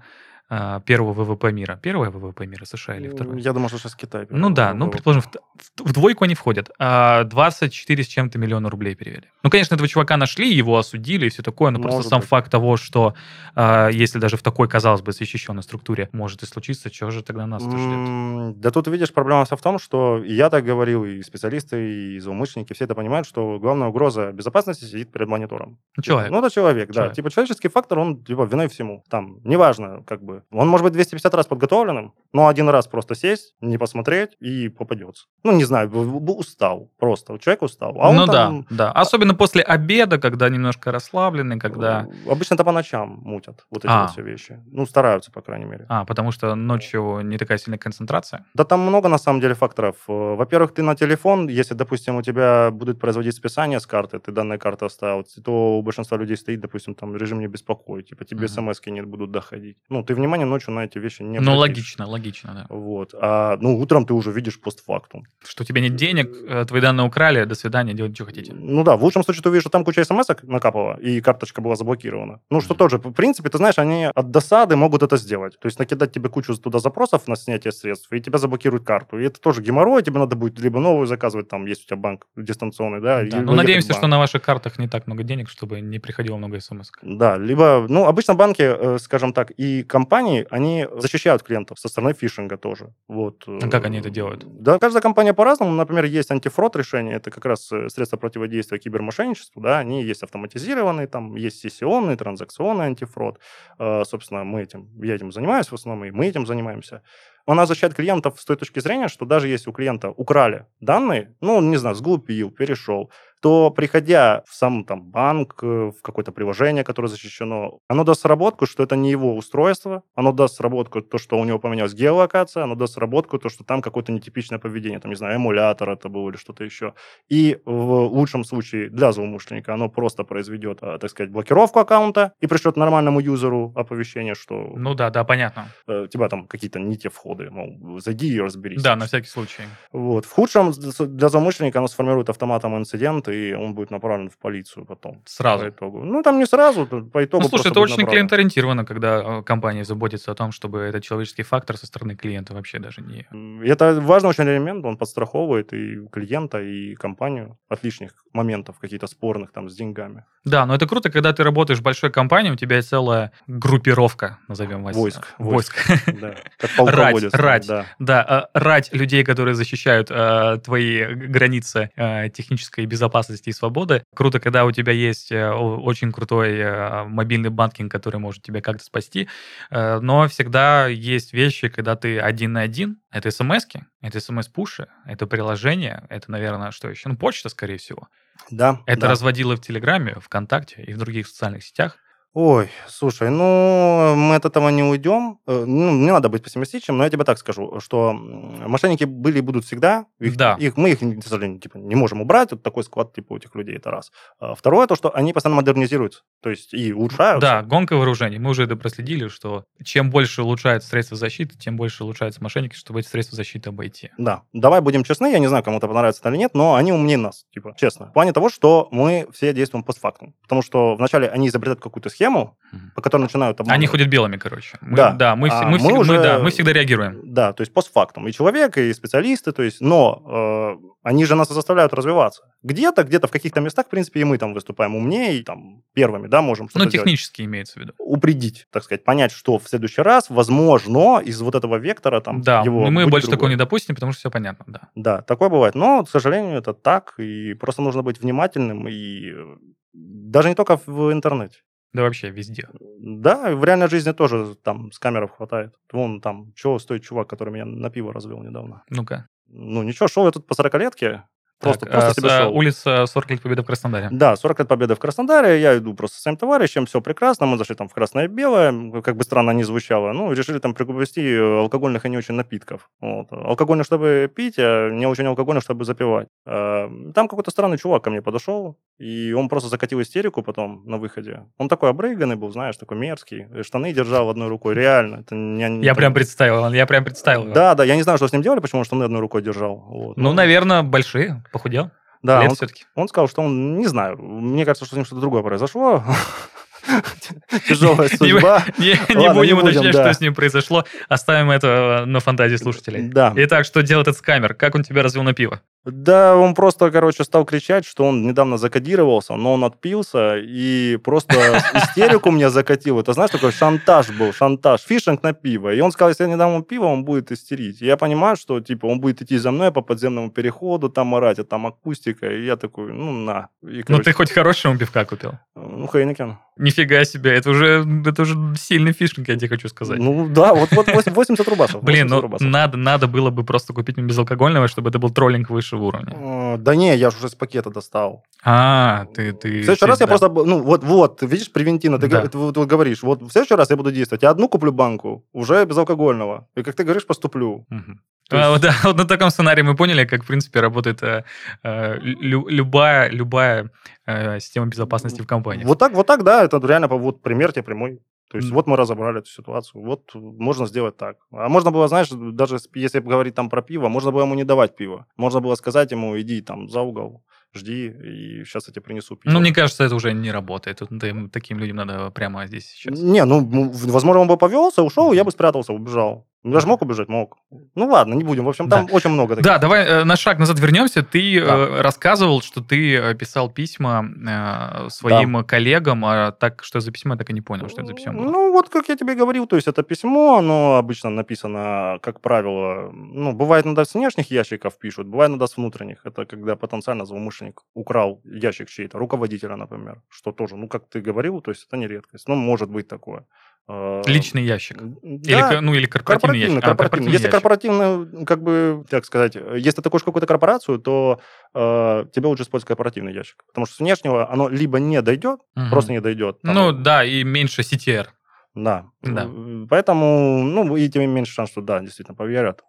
первого ВВП мира. Первое ВВП мира США или второе? Я думаю, что сейчас Китай. Ну да, ну, предположим, в, в- двойку они входят. А 24 с чем-то миллиона рублей перевели. Ну, конечно, этого чувака нашли, его осудили и все такое, но просто Может сам быть. факт того, что а, если даже в такой, казалось бы, защищенной структуре может и случиться, что же тогда нас ждет? М, Да тут, видишь, проблема вся в том, что и я так говорил, и специалисты, и злоумышленники, все это понимают, что главная угроза безопасности сидит перед монитором. Ну, человек. Ну, это человек, да. Человек. Типа человеческий фактор, он типа виной всему. Там, неважно, как бы. Он может быть 250 раз подготовленным, но один раз просто сесть, не посмотреть и попадется. Ну, не знаю, устал просто. Человек устал. А ну там- да, да. Особенно после обеда, когда немножко расслаблены, когда... э, Обычно это по ночам мутят вот эти А. вот все вещи. Ну, стараются, по крайней мере. А, потому что ночью не такая сильная концентрация. Да там много, на самом деле, факторов. Э, Во-первых, ты на телефон, если, допустим, у тебя будет производить списание с карты, ты данные карты оставил, то у большинства людей стоит, допустим, там режим не беспокоить, типа тебе смс не будут доходить. Ну, ты внимание ночью на эти вещи не ну, обратишь. логично, логично, да. Вот. А, ну, утром ты уже видишь постфактум. Что у тебя нет денег, э, твои данные украли, до свидания, делайте, что хотите. Ну да, в лучшем случае ты увидишь, что там куча смс накапала, и карточка была заблокирована. Ну, что Мгм. тоже, в принципе, ты знаешь, они от досады могут это сделать. То есть накидать тебе кучу туда запросов на снятие средств, и тебя заблокируют карту. И это тоже геморрой, тебе надо будет либо новую заказывать, там есть у тебя банк дистанционный, да, Да, ну, надеемся, что на ваших картах не так много денег, чтобы не приходило много смс. Да, либо, ну, обычно банки, э, скажем так, и компании, они защищают клиентов со стороны фишинга тоже. Вот. А как они это делают? Да, каждая компания по-разному. Например, есть антифрод решение, это как раз э, средства противодействия кибермошенничеству, да, они есть автоматизированные, там есть сессионный, транзакционный антифрод. Э, Собственно, мы этим, я этим занимаюсь в основном, и мы этим занимаемся. Она защищает клиентов с той точки зрения, что даже если у клиента украли данные, ну, не знаю, сглупил, перешел, то приходя в сам там банк, э, в какое-то приложение, которое защищено, оно даст сработку, что это не его устройство, оно даст сработку то, что у него поменялась геолокация, оно даст сработку то, что там какое-то нетипичное поведение, там, не знаю, эмулятор это был или что-то еще. И в лучшем случае для злоумышленника оно просто произведет, э, так сказать, блокировку аккаунта и пришлет нормальному юзеру оповещение, что Ну да, да, понятно. э, у тебя там какие-то не те входы, мол, зайди и разберись. Да, на всякий случай. Вот. В худшем для злоумышленника оно сформирует автоматом инцидент, и он будет направлен в полицию потом. Сразу. По итогу. Ну, там не сразу, по итогу Ну, слушай, это очень направлен. клиентоориентировано, когда э, компания заботится о том, чтобы этот человеческий фактор со стороны клиента вообще даже не... Это важный очень элемент, он подстраховывает и клиента, и компанию от лишних моментов, каких-то спорных там с деньгами. Да, но это круто, когда ты работаешь в большой компании, у тебя есть целая группировка, назовем вас. Войск, Войск. Да, как полководец. рать. Да. Да, э, рать людей, которые защищают э, твои границы э, технической безопасности и свободы. Круто, когда у тебя есть э, очень крутой э, мобильный банкинг, который может тебя как-то спасти. Э, но всегда есть вещи, когда ты один на один. Это смс это смс-пуши, это приложение, это, наверное, что еще? Ну, почта, скорее всего. Да, Это да. разводило в Телеграме, ВКонтакте и в других социальных сетях. Ой, слушай, ну, мы от этого не уйдем. Э, Ну, не надо быть пессимистичным, но я тебе так скажу, что мошенники были и будут всегда. Их, Да. их- мы их, к сожалению, типа, не можем убрать. Вот такой склад типа у этих людей, это раз. А Второе, то, что они постоянно модернизируются, то есть и улучшаются. Да, гонка вооружений. Мы уже это проследили, что чем больше улучшаются средства защиты, тем больше улучшаются мошенники, чтобы эти средства защиты обойти. Да, давай будем честны, я не знаю, кому-то понравится это или нет, но они умнее нас, типа, честно. В плане того, что мы все действуем постфактум. Потому что вначале они изобретают какую-то схему, Мгм. по которой начинают обманывать. Они ходят белыми, короче. Мы, Да. да, мы, А мы, мы всегда, мы, уже- да, мы всегда реагируем. Да, то есть постфактум. И человек, и специалисты, то есть, но э, они же нас и заставляют развиваться. Где-то, где-то в каких-то местах, в принципе, и мы там выступаем умнее, и там первыми, да, можем Ну, что-то сделать. технически имеется в виду. Упредить, так сказать, понять, что в следующий раз, возможно, из вот этого вектора там да, его мы больше другой. такого не допустим, потому что все понятно, да. Да, такое бывает. Но, к сожалению, это так, и просто нужно быть внимательным, и э, даже не только в интернете. Да вообще везде. Да, в реальной жизни тоже там с камеров хватает. Вон там, чего стоит чувак, который меня на пиво развел недавно. Ну-ка. Ну ничего, шел я тут по 40-летке. Просто, Так, просто а, себе с- а, шел. улица 40 лет Победы в Краснодаре. Да, 40 лет победы в Краснодаре. Я иду просто с своим товарищем, все прекрасно. Мы зашли там в красное и белое, как бы странно не звучало. Ну, решили там приобрести э, алкогольных и не очень напитков. Вот. Алкогольных, чтобы пить, а не очень алкогольных, чтобы запивать. А, Там какой-то странный чувак ко мне подошел, и он просто закатил истерику потом на выходе. Он такой обрыганный был, знаешь, такой мерзкий. Штаны держал одной рукой. Реально. Это не, Я это- прям представил, я прям представил. Да, да, я не знаю, что с ним делали, почему он штаны одной рукой держал. Вот. Ну, наверное, большие, похудел. да, Лет он, все-таки. он сказал, что он, не знаю, мне кажется, что с ним что-то другое произошло. Тяжелая судьба. Не, не Ладно, не будем уточнять, да. что с ним произошло. Оставим это на фантазии слушателей. Да. Итак, что делает этот скамер? Как он тебя развел на пиво? Да, он просто, короче, стал кричать, что он недавно закодировался, но он отпился и просто истерику мне закатил. Это, знаешь, такой шантаж был, шантаж, фишинг на пиво. И он сказал, если я не дам ему пиво, он будет истерить. И я понимаю, что, типа, он будет идти за мной по подземному переходу, там орать, а там акустика. И я такой, ну, на. И, Ну, короче, ты хоть хорошему пивка купил. ну, Хейнекен. Нифига себе, это уже, это уже сильный фишинг, я тебе хочу сказать. Ну, да, вот, вот 80 рубасов. Блин, 80 ну рубасов. надо, надо было бы просто купить безалкогольного, чтобы это был троллинг высшего уровня. Э, Да не, я же уже с пакета достал. А, ты... ты В следующий раз я да. просто, ну вот, вот, ты видишь, превентивно, ты, Да. ты вот- вот говоришь, вот в следующий раз я буду действовать, я одну куплю банку, уже безалкогольного, и как ты говоришь, поступлю. Мгм. То А, есть- вот, да, вот на таком сценарии мы поняли, как, в принципе, работает э, э, лю- любая, любая э, система безопасности в компании. Вот так, вот так, да, это реально вот пример тебе прямой. То есть М. вот мы разобрали эту ситуацию, вот можно сделать так. А можно было, знаешь, даже если говорить там про пиво, можно было ему не давать пиво. Можно было сказать ему, иди там за угол, жди, и сейчас я тебе принесу пиво. Ну, мне кажется, это уже не работает. Тут им- таким людям надо прямо здесь сейчас. Не, ну, возможно, он бы повелся, ушел, я бы спрятался, убежал. Я же мог убежать, мог. Ну ладно, не будем. В общем, там очень много таких. Да, давай э, на шаг назад вернемся. Ты Да. э, рассказывал, что ты э, писал письма э, своим коллегам, а так что за письмо, я так и не понял, что это за письмо было. Ну, вот как я тебе говорил, то есть это письмо, оно обычно написано, как правило, ну, бывает иногда с внешних ящиков пишут, бывает иногда с внутренних. Это когда потенциально злоумышленник украл ящик чей-то, руководителя, например, что тоже, ну, как ты говорил, то есть это не редкость. Ну, может быть такое. Э, Личный ящик. Да, Или, ну, или корпоративный ящик. корпоративный, А, корпоративный. Если ящик. корпоративный, как бы, так сказать, если ты хочешь какую-то корпорацию, то э, тебе лучше использовать корпоративный ящик. Потому что с внешнего оно либо не дойдет, Мгм. просто не дойдет. там, Ну, да, и меньше CTR. да. Да. Поэтому, ну, и тем меньше шанс, что да, действительно поверят.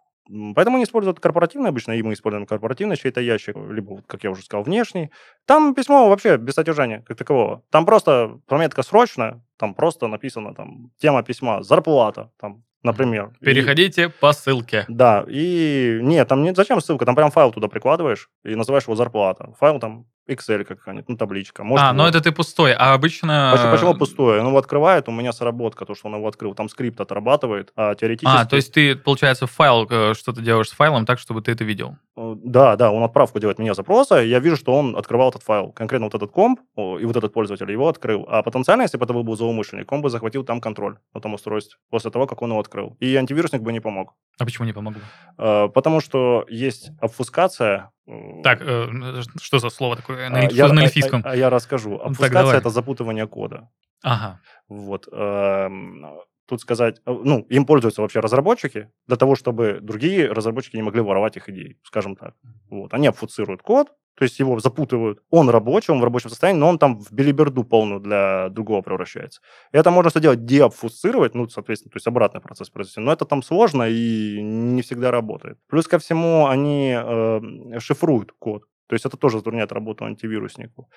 Поэтому они используют корпоративный обычно, и мы используем корпоративный чей-то ящик, либо, вот, как я уже сказал, внешний. Там письмо вообще без содержания как такового. Там просто пометка срочная, там просто написано, там, тема письма, зарплата, там, например. И- Переходите по ссылке. да, и нет, там нет, зачем ссылка, там прям файл туда прикладываешь и называешь его зарплата. Файл там Excel какая-нибудь, ну, табличка. Может, а, но Word. это ты пустой. А обычно... Почему, почему пустое? Он его открывает, у меня сработка, то, что он его открыл. Там скрипт отрабатывает, а теоретически... А, то есть ты, получается, файл, э, что ты делаешь с файлом так, чтобы ты это видел? Э, Да, да, он отправку делает мне запроса, и я вижу, что он открывал этот файл. Конкретно вот этот комп и вот этот пользователь его открыл. А потенциально, если бы это был злоумышленник, он бы захватил там контроль на том устройстве после того, как он его открыл. И антивирусник бы не помог. А почему не помогло? Э, Потому что есть обфускация. Э, Так, э, что за слово такое на, а, эльф- я, на а- эльфийском? а- а я расскажу. Ну, Обфускация давай. это запутывание кода. Ага. Вот. эм, Тут сказать, э, ну, им пользуются вообще разработчики для того, чтобы другие разработчики не могли воровать их идеи, скажем так. Вот. Они обфуцируют код, то есть его запутывают. Он рабочий, он в рабочем состоянии, но он там в билиберду полную для другого превращается. Это можно что делать, деобфуцировать, ну, соответственно, то есть обратный процесс произвести. Но это там сложно и не всегда работает. Плюс ко всему они э, шифруют код. То есть это тоже затрудняет работу антивируснику.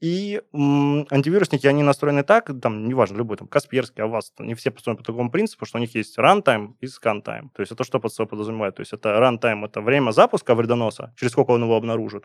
И м, антивирусники, они настроены так, там, неважно, любой, там, Касперский, Avast, они все построены по такому принципу, что у них есть runtime и scan-time. То есть это что под собой подразумевает? То есть это runtime, это время запуска вредоноса, через сколько он его обнаружит.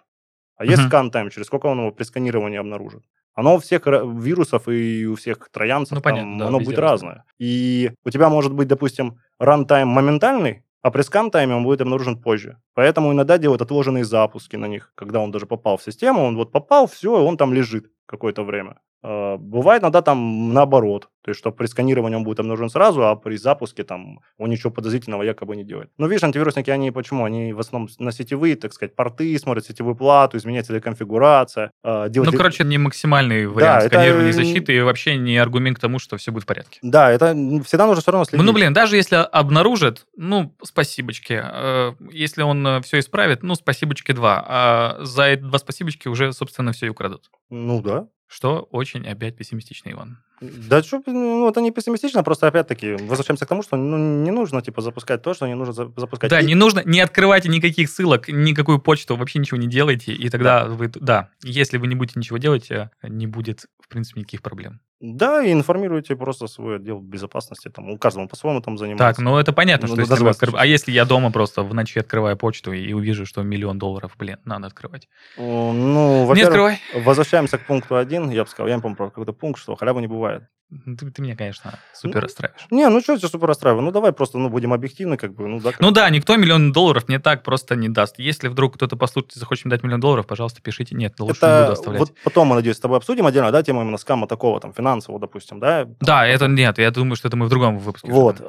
А есть Мгм. scan-time, через сколько он его при сканировании обнаружит. Оно у всех вирусов и у всех троянцев, Ну, там, понятно, да, оно будет разное. разное. И у тебя может быть, допустим, runtime моментальный, а при скан-тайме он будет обнаружен позже. Поэтому иногда делают отложенные запуски на них, когда он даже попал в систему, он вот попал, все, он там лежит какое-то время. Э, Бывает иногда там наоборот, то есть что при сканировании он будет обнаружен сразу, а при запуске там он ничего подозрительного якобы не делает. Но видишь, антивирусники, они почему? Они в основном на сетевые, так сказать, порты, смотрят сетевую плату, изменяется ли конфигурация. э, делают Ну, короче, не максимальный вариант это, сканирования и э, защиты, и вообще не аргумент к тому, что все будет в порядке. Да, это всегда нужно все равно следить. Ну, блин, даже если обнаружит, ну, спасибочки. Э, Если он все исправит, ну, спасибочки два. А за эти два спасибочки уже, собственно, все и украдут. Ну да. Что очень опять пессимистично, Иван. Да что, ну, это не пессимистично, просто опять-таки возвращаемся к тому, что ну, не нужно, типа, запускать то, что не нужно за- запускать. Да, И- не нужно, не открывайте никаких ссылок, никакую почту, вообще ничего не делайте, и тогда вы, да, если вы не будете ничего делать, э, не будет, в принципе, никаких проблем. Да, и информируйте просто свой отдел безопасности, там, у каждого по-своему там занимается. Так, ну это понятно, Ну, что если откры-. А если я дома просто в ночи открываю почту и увижу, что миллион долларов, блин, надо открывать. Ну, Не во-первых, открывай. возвращаемся к пункту один, я бы сказал, я не помню про какой-то пункт, что халявы не бывает. Ты, ты меня, конечно, супер Ну, расстраиваешь. Не, ну что я тебя супер расстраиваю? Ну, давай просто, ну, будем объективны, как бы, ну, да. как Ну да, никто миллион долларов мне так просто не даст. Если вдруг кто-то послушает и захочет мне дать миллион долларов, пожалуйста, пишите. Нет, лучше не буду Это оставлять. вот потом, мы, надеюсь, с тобой обсудим отдельно, да, тему именно скама такого, там, финансового, допустим, да? Да, это нет, я думаю, что это мы в другом выпуске. Вот, э,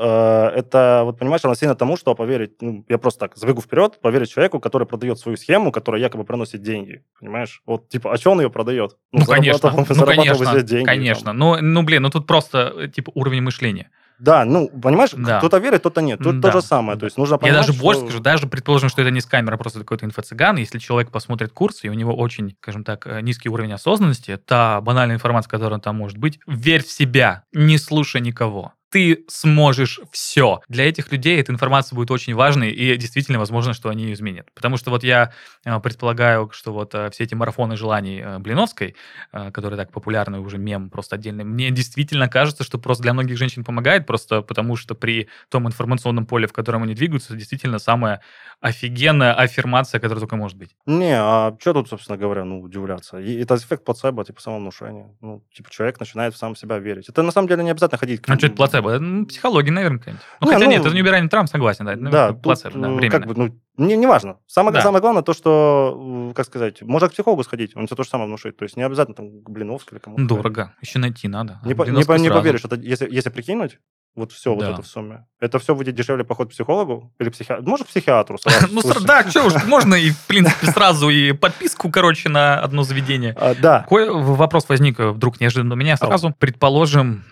это, вот понимаешь, равносильно тому, что поверить, ну, я просто так забегу вперед, поверить человеку, который продает свою схему, которая якобы приносит деньги, понимаешь? Вот, типа, а что он ее продает? Ну, конечно, ну, зарабатывал бы конечно, деньги, конечно. там. Ну, ну, блин, ну тут просто, э, типа, уровень мышления. Да, ну, понимаешь, Да. кто-то верит, кто-то нет. Тут Да, то же самое, да. то есть нужно Я понимать, даже что- больше скажу, даже предположим, что это не скамер, а просто какой-то инфо-цыган, если человек посмотрит курс, и у него очень, скажем так, э, низкий уровень осознанности, та банальная информация, которая там может быть, верь в себя, не слушай никого. Ты сможешь все. Для этих людей эта информация будет очень важной, и действительно возможно, что они ее изменят. Потому что вот я э, предполагаю, что вот э, все эти марафоны желаний э, Блиновской, которые так популярны, уже мем просто отдельный, мне действительно кажется, что просто для многих женщин помогает, просто потому что при том информационном поле, в котором они двигаются, действительно самая офигенная аффирмация, которая только может быть. Не, а что тут, собственно говоря, ну, удивляться? И это эффект плацебо, типа самовнушения. Ну, типа человек начинает в сам себя верить. Это на самом деле не обязательно ходить к... А что это плацебо? Это, ну, психология, наверное, какая-нибудь. Ну, Не, хотя ну, нет, это не убирание травм, согласен, да. это, Да, наверное, тут, плацебо, да, э, временно. как бы, ну, не, не важно. Самое, Да. самое главное то, что, э, как сказать, можно к психологу сходить, он тебе то же самое внушит. То есть не обязательно там к Блиновской или кому-то. Дорого. Еще найти надо. Не, по- не, по- не сразу. поверишь, это если, если прикинуть, вот все Да. вот это в сумме, это все выйдет дешевле поход к психологу или психиатру. Может, к психиатру сразу. Ну, да, что уж, можно и, в принципе, сразу и подписку, короче, на одно заведение. А, Да, Какой вопрос возник э, вдруг неожиданно у меня сразу? Предположим,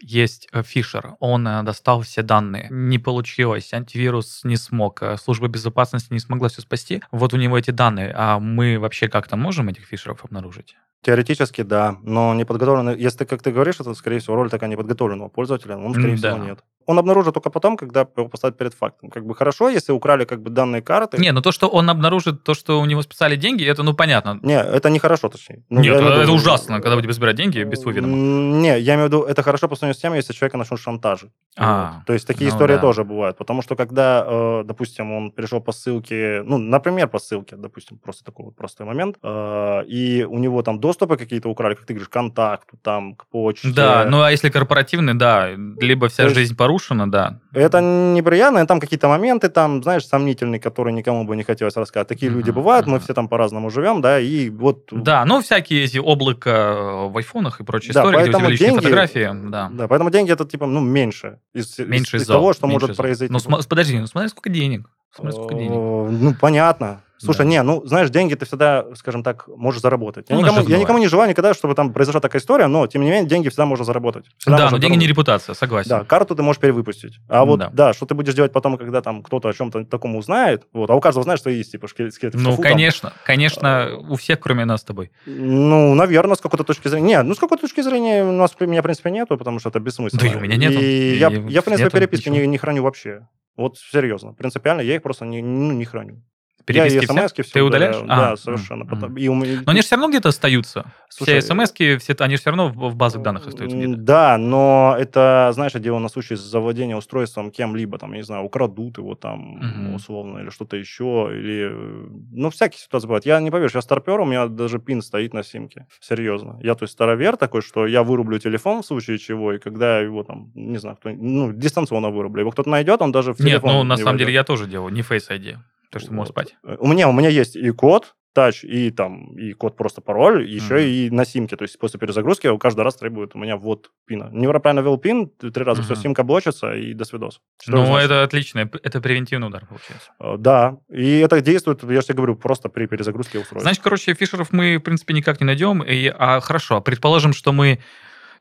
есть э, фишер, он э, достал все данные, не получилось, антивирус не смог, э, служба безопасности не смогла все спасти, вот у него эти данные, а мы вообще как-то можем этих фишеров обнаружить? теоретически да, но не подготовленный. Если, как ты говоришь, это, скорее всего, роль такая неподготовленного пользователя, он, скорее М, всего, да. нет. он обнаружит только потом, когда его поставят перед фактом. Как бы хорошо, если украли как бы данные карты. Не, ну то, что он обнаружит то, что у него списали деньги, это, ну, понятно. Не, это не хорошо, точнее. Ну, Нет, это виду- ужасно, когда у тебя забирают деньги без твоего ведома. Не, я имею в виду, это хорошо по сравнению с тем, если человека начнут шантажить. А, Вот. То есть такие ну истории да. тоже бывают. Потому что когда, э, допустим, он перешел по ссылке, ну, например, по ссылке, допустим, просто такой вот простой момент, э, и у него там доступы какие-то украли, как ты говоришь, к контакту, там, к почте. Да, ну а если корпоративный, да, либо вся То жизнь порушена, да. Это неприятно, и там какие-то моменты, там, знаешь, сомнительные, которые никому бы не хотелось рассказать. Такие люди Мгм, бывают, мы мгм. все там по-разному живем, да, и вот... Да, ну всякие эти облака в айфонах и прочие Да, истории, где у тебя личные деньги- фотографии, да. Да, поэтому деньги это, типа, ну, меньше из, из- Меньше из зол, того, что меньше может зол. произойти. Ну, см- подожди, ну смотри, сколько денег. Смотри, сколько денег. Ну, понятно. Слушай, Да. не, ну, знаешь, деньги ты всегда, скажем так, можешь заработать. Я, Ну, никому, я никому не желаю никогда, чтобы там произошла такая история, но, тем не менее, деньги всегда можно заработать. Всегда Да, можно но деньги не репутация, согласен. Да, карту ты можешь перевыпустить. А вот, Да. да. что ты будешь делать потом, когда там кто-то о чем-то таком узнает, вот, а у каждого знаешь, что есть, типа, шкелет, скелет в Ну, шкафу там. конечно, конечно, у всех, кроме нас с тобой. Ну, наверное, с какой-то точки зрения. Нет, ну, с какой-то точки зрения у нас, меня, в принципе, нету, потому что это бессмысленно. Да и у меня нету. И И- я, я, в принципе, нету переписки ничего. не, не храню вообще. Вот серьезно, принципиально, я их просто не, ну, не храню. Переписки я и все? смс-ки все Ты удаляешь? Да, А, совершенно. м, Потом- и у меня- Но они же все равно где-то остаются. Слушай, все смс-ки, все, они же все равно в, базах данных остаются где-то. Да, но это, знаешь, дело на случай завладения устройством кем-либо, там, я не знаю, украдут его там, Мгм. условно, или что-то еще, или... э, Ну, всякие ситуации бывают. Я не поверишь, я старпер, у меня даже пин стоит на симке. Серьезно. Я, то есть, старовер такой, что я вырублю телефон в случае чего, и когда его там, не знаю, кто, ну, дистанционно вырублю. Его кто-то найдет, он даже в Нет, телефон ну на не самом деле войдет. я тоже делаю, не Face ID. То, что Вот. спать. Э, У меня, у меня есть и код, тач, и там, и код просто пароль, еще Мгм. и на симке. То есть после перезагрузки каждый раз требует у меня ввод пина. Неправильно ввел пин, три раза все, Мгм. симка блочится, и до свидос. Что Ну, это отлично, это превентивный удар получается. Э, Да, и это действует, я же тебе говорю, просто при перезагрузке устройства. Значит, короче, фишеров мы, в принципе, никак не найдем. И, а хорошо, предположим, что мы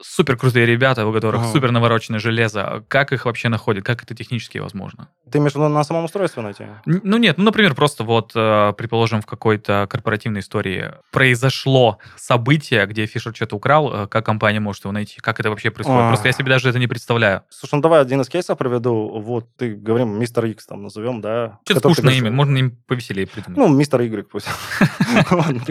супер крутые ребята, у которых Ага. супер навороченное железо. Как их вообще находят? Как это технически возможно? Ты имеешь в виду на самом устройстве найти? Н- Ну нет, ну, например, просто вот, э, предположим, в какой-то корпоративной истории произошло событие, где Фишер что-то украл, э, как компания может его найти? Как это вообще происходит? А. Просто я себе даже это не представляю. Слушай, ну давай один из кейсов приведу. Вот ты, говорим, мистер X там назовем, да? Что-то ты скучное имя, можно им повеселее придумать. Ну, мистер Y пусть. Ладно.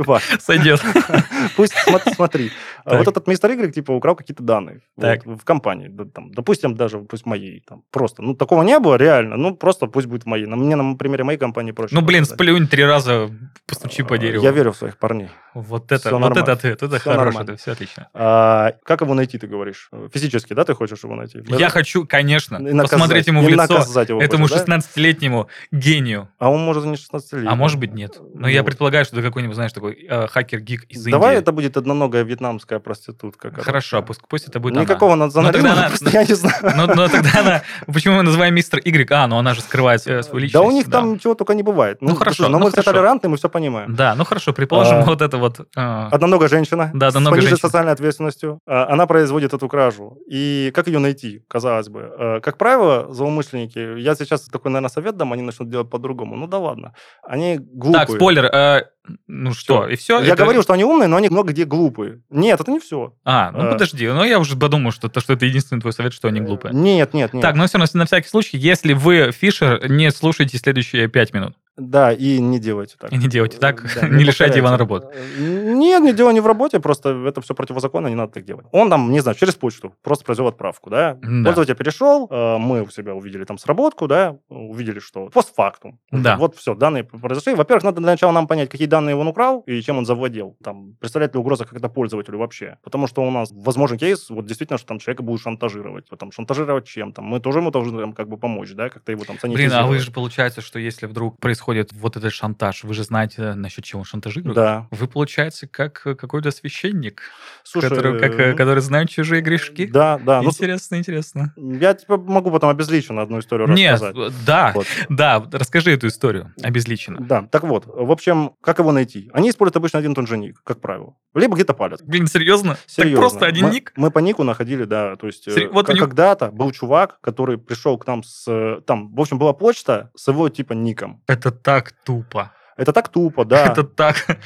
Сойдет. Пусть смо- смотри. Вот этот мистер Y, типа, украл какие-то данные вот, Так. в компании. да, там, допустим, даже пусть моей. Там, просто. Ну, такого не было, реально. Ну, просто пусть будет в моей. На- Мне на примере моей компании проще. Ну, блин, показать. сплюнь три раза, постучи по дереву. Я верю в своих парней. Вот это, Всё вот нормально. это ответ, это Всё хороший, нормально. это все отлично. А, как его найти, ты говоришь? Физически, да, ты хочешь его найти? Я хочу, конечно, И наказать, посмотреть ему в лицо, его этому хочешь, да? 16-летнему гению. А он может и не 16 лет. А может быть, нет. Но я Вот. предполагаю, что это какой-нибудь, знаешь, такой э, хакер-гик из Давай Индии. это будет одноногая вьетнамская проститутка. Хорошо, пусть, пусть это будет Никакого она. национализма, тогда она- просто я не знаю. Но, но тогда она... Почему мы называем мистер Y? А, ну она же скрывает э, свою личность. Да у них там чего только не бывает. Ну, хорошо, Но ну, мы все хорошо. толерантны, мы все понимаем. Да, ну хорошо, предположим, А, вот это вот... э, Одноногая женщина Да, с пониженной женщина. социальной ответственностью. а, Она производит эту кражу. И как ее найти, казалось бы? Э, Как правило, злоумышленники, я сейчас такой, наверное, совет дам, они начнут делать по-другому. Ну да ладно. Они глупые. Так, спойлер. э, ну что, и все? Я говорил, что они умные, но они много где глупые. Нет, это не все. А, ну э, подожди, ну я уже подумал, что, то, что это единственный твой совет, что они глупые. Нет, нет, нет. Так, ну все, на, на всякий случай, если вы Фишер, не слушайте следующие пять минут. Да, и не делайте так. И не делайте так, Да, не лишайте Ивана работы. Нет, не дело не в работе, просто это все противозаконно, не надо так делать. Он там, не знаю, через почту просто произвел отправку, да? Да. Пользователь перешел, э, мы у себя увидели там сработку, да, увидели, что постфактум. Да. Вот все, данные произошли. Во-первых, надо для начала нам понять, какие данные он украл и чем он завладел. Там, представляет ли угроза как-то пользователю вообще. Потому что у нас возможен кейс, вот действительно, что там человека будут шантажировать. Потом шантажировать чем там. Мы тоже ему должны там, как бы помочь, да, как-то его там Блин, а санитизировать. вы же получается, что если вдруг происходит вот этот шантаж, вы же знаете, насчет чего он шантажирует? Да. Вы, получается, как э, какой-то священник, Слушай, который, как, э, ну, который знает чужие грешки. Да, да. Ну, интересно, интересно. я тебе могу потом обезличенно одну историю Нет, рассказать. э, да, Вот. да, расскажи эту историю обезличенно. Да, так вот, в общем, как его найти? Они используют обычно один и тот же ник, как правило. Либо где-то палят. Блин, серьезно? Серьезно. Так просто один мы, ник? Мы по нику находили, да, то есть... э, Сери- вот как- них- Когда-то был чувак, который пришел к нам с... э, Там, в общем, была почта с его, типа, ником. Это так тупо. Это так тупо, да. Это так...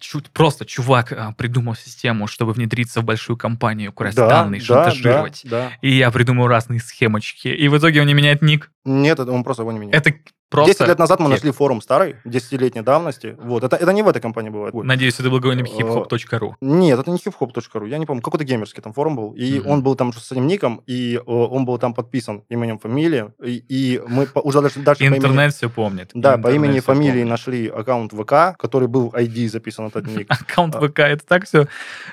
Чуть просто чувак а, придумал систему, чтобы внедриться в большую компанию, украсть да, данные, да, шантажировать. Да, да. И я придумал разные схемочки. И в итоге он не меняет ник. Нет, это он просто его не меняет. Это просто... 10 лет назад мы кек. нашли форум старый, 10-летней давности. Вот. Это, это не в этой компании бывает. Надеюсь, это был какой-нибудь Э, hiphop.ru. Нет, это не hiphop.ru, я не помню, какой-то геймерский там форум был, и Мгм. он был там с этим ником, и э, он был там подписан именем, фамилией, и, и мы по- уже дальше, дальше по имени- Интернет все помнит. да, по Интернет имени и фамилии помнит. нашли аккаунт ВК, который был ID записан этот ник. Аккаунт А. ВК, это так все,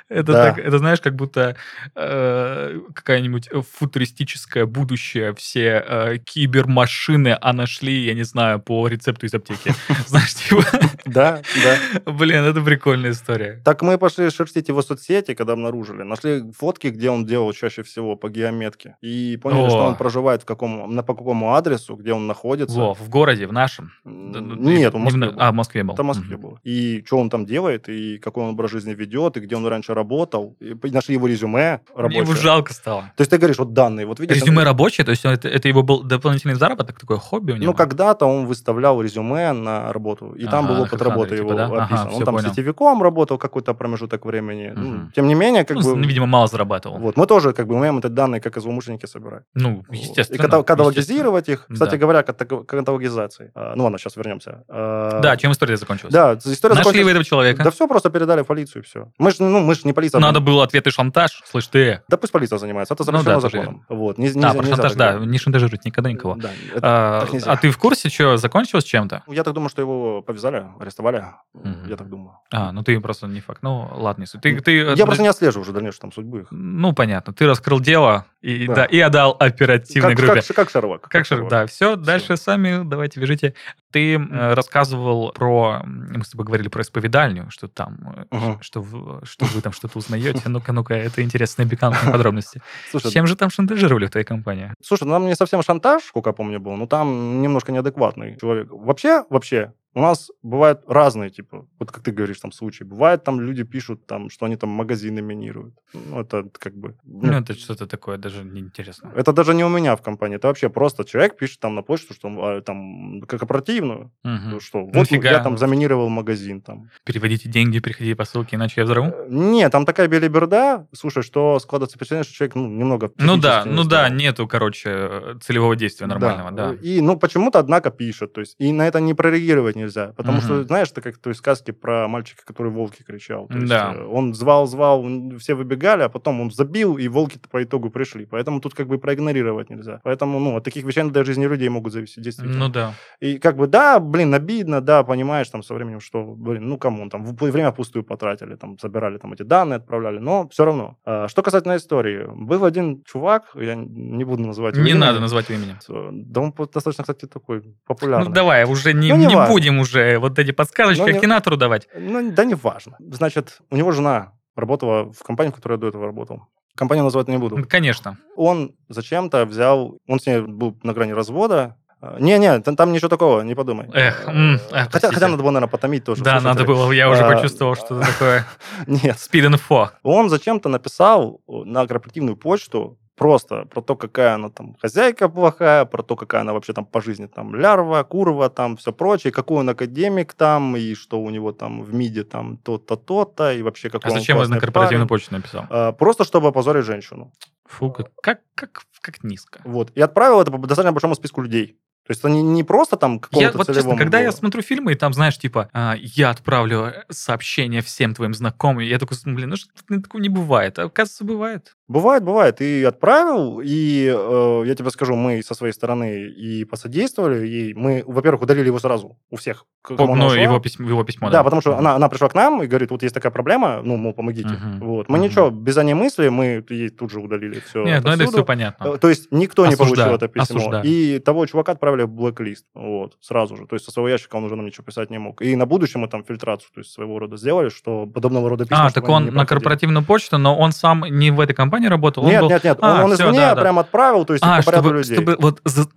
это Да. так, это знаешь, как будто э, какая-нибудь футуристическое будущее, все э, кибермашины, а нашли, я не знаю, по рецепту из аптеки. Знаешь, типа, Да, да. блин, это прикольная история. Так мы пошли шерстить его соцсети, когда обнаружили. Нашли фотки, где он делал чаще всего по геометке. И поняли, что он проживает в каком, на, по какому адресу, где он находится. Во, в городе, в нашем. Нет, ты- в Москве был. А, в Москве был. Это в Москве было. И что он там делает, и какой он образ жизни ведет, и где он раньше работал. И нашли его резюме рабочее. его жалко стало. То есть ты говоришь, вот данные, вот видишь... Резюме рабочее, то есть он- это, его был дополнительный заработок, такое хобби у него? Ну, когда-то он выставлял резюме на работу, и там Ага, был опыт работы типа, его да? Ага, описан. всё он там понял. сетевиком работал какой-то промежуток времени. Ну, Мгм. тем не менее, как Ну, бы... видимо, мало зарабатывал. Вот, мы тоже как бы умеем эти данные, как и злоумышленники, собирать. Ну, Вот. естественно. И ката- естественно. каталогизировать их. Кстати Да. говоря, ката- каталогизации. А, Ну ладно, сейчас вернемся. А, Да, чем история закончилась? Да, история Нашли закончилась- вы этого человека? Да все, просто передали в полицию, и все. Мы же ну, мы ж не полиция. Надо было ответ и шантаж. Слышь, ты. Да пусть полиция занимается, это Ну запрещено да, тоже законом. Вот, не, А, нельзя- про шантаж, да, не шантажировать никогда никого. Да, это А, а ты в курсе, что закончилось чем-то? Я так думаю, что его повязали, арестовали. Мгм. Я так думаю. А, ну ты просто не факт. Ну, ладно, не суть. Ты, ты, Я просто не отслеживаю уже дальнейшую там судьбы их. Ну, понятно. Ты раскрыл дело и, Да. да. и отдал оперативной Как, группе. как, как Шерлок. Как же, да, все, дальше сами давайте вяжите. Ты э, рассказывал про, мы с тобой говорили про исповедальню, что там, э, Мгм. что, что вы там что-то узнаете. Ну-ка, ну-ка, это интересные пикантные подробности. Слушай, Чем же там шантажировали в твоей компании? слушай, ну, там не совсем шантаж, сколько я помню, был, но там немножко неадекватный человек. Вообще, вообще, у нас бывают разные, типа, вот как ты говоришь, там, случаи. Бывает, там люди пишут, там, что они там магазины минируют. Ну, это как бы... Ну, ну, это что-то такое даже неинтересно. Это даже не у меня в компании, это вообще просто человек пишет там на почту, что а, там корпоративную, Мгм. что вот Нафига? я там заминировал магазин там. Переводите деньги, приходите по ссылке, иначе я взорву. Э, Не, там такая белиберда, слушай, что складывается впечатление, что человек ну, немного Ну да, ну да, нету, короче, э, целевого действия нормального, да. И, ну, почему-то, однако, пишет. То есть, и на это не прореагировать нельзя. Потому что, Мгм. знаешь, это как в той сказке про мальчика, который волки кричал. То есть, Да. э, он звал, звал, он- все выбегали, а потом он забил, и волки по итогу пришли. Поэтому тут как бы проигнорировать нельзя. Поэтому, ну, от таких вещей для жизни людей могут зависеть действительно. Ну да. И как бы, да, блин, обидно, да, понимаешь, там, со временем, что, блин, ну, кому там, время впустую потратили, там, забирали там эти данные, отправляли, но все равно. А, что касательно истории, был один чувак, я не буду называть его Не имя, надо назвать его именем. Э, Да он достаточно, кстати, такой популярный. Ну давай, уже не, Ну, не не важно. будем уже вот эти подсказочки Ну, не- давать. Ну, да не важно. Значит, у него жена работала в компании, в которой я до этого работал. Компанию назвать не буду. Конечно. Он зачем-то взял... Он с ней был на грани развода. А, Не-не, там, там ничего такого, не подумай. Эх, Э, м, эх, хотя, простите. хотя надо было, наверное, потомить тоже. Да, надо было, я уже А, почувствовал, что это такое Нет, спид-инфо. он зачем-то написал на корпоративную почту просто про то, какая она там хозяйка плохая, про то, какая она вообще там по жизни там лярва, курва, там все прочее, какой он академик там, и что у него там в МИДе там то-то, то-то, и вообще какой А зачем он на корпоративную парень. почту написал? А, Просто чтобы опозорить женщину. Фу, как, как, как, как низко. Вот. И отправил это по достаточно большому списку людей. То есть это не, не просто там Я, какому-то вот честно, когда я смотрю фильмы, и там, знаешь, типа, а, я отправлю сообщение всем твоим знакомым, я такой, блин, ну что такого не бывает. А оказывается, бывает. Бывает, бывает. И отправил, и э, я тебе скажу, мы со своей стороны и посодействовали ей. Мы, во-первых, удалили его сразу у всех. кому ну, его письмо, его письмо, Да, потому что она, она пришла к нам и говорит, вот есть такая проблема, ну, мол, помогите. Мгм. Вот. Мы Мгм. ничего, без задней мысли, мы ей тут же удалили все. Нет, ну это все понятно. Э, То есть никто не получил Осуждаю, это письмо. осуждаю. И того чувака отправили в блэк-лист. Вот, сразу же. То есть со своего ящика он уже нам ничего писать не мог. И на будущее мы там фильтрацию, то есть своего рода сделали, что подобного рода письма... А, так они он на корпоративную почту, но он сам не в этой компании работал? он Нет, был... нет, нет. А, он, он всё, извне да, да. прям отправил, то есть А, по поряду чтобы, людей. чтобы вот за-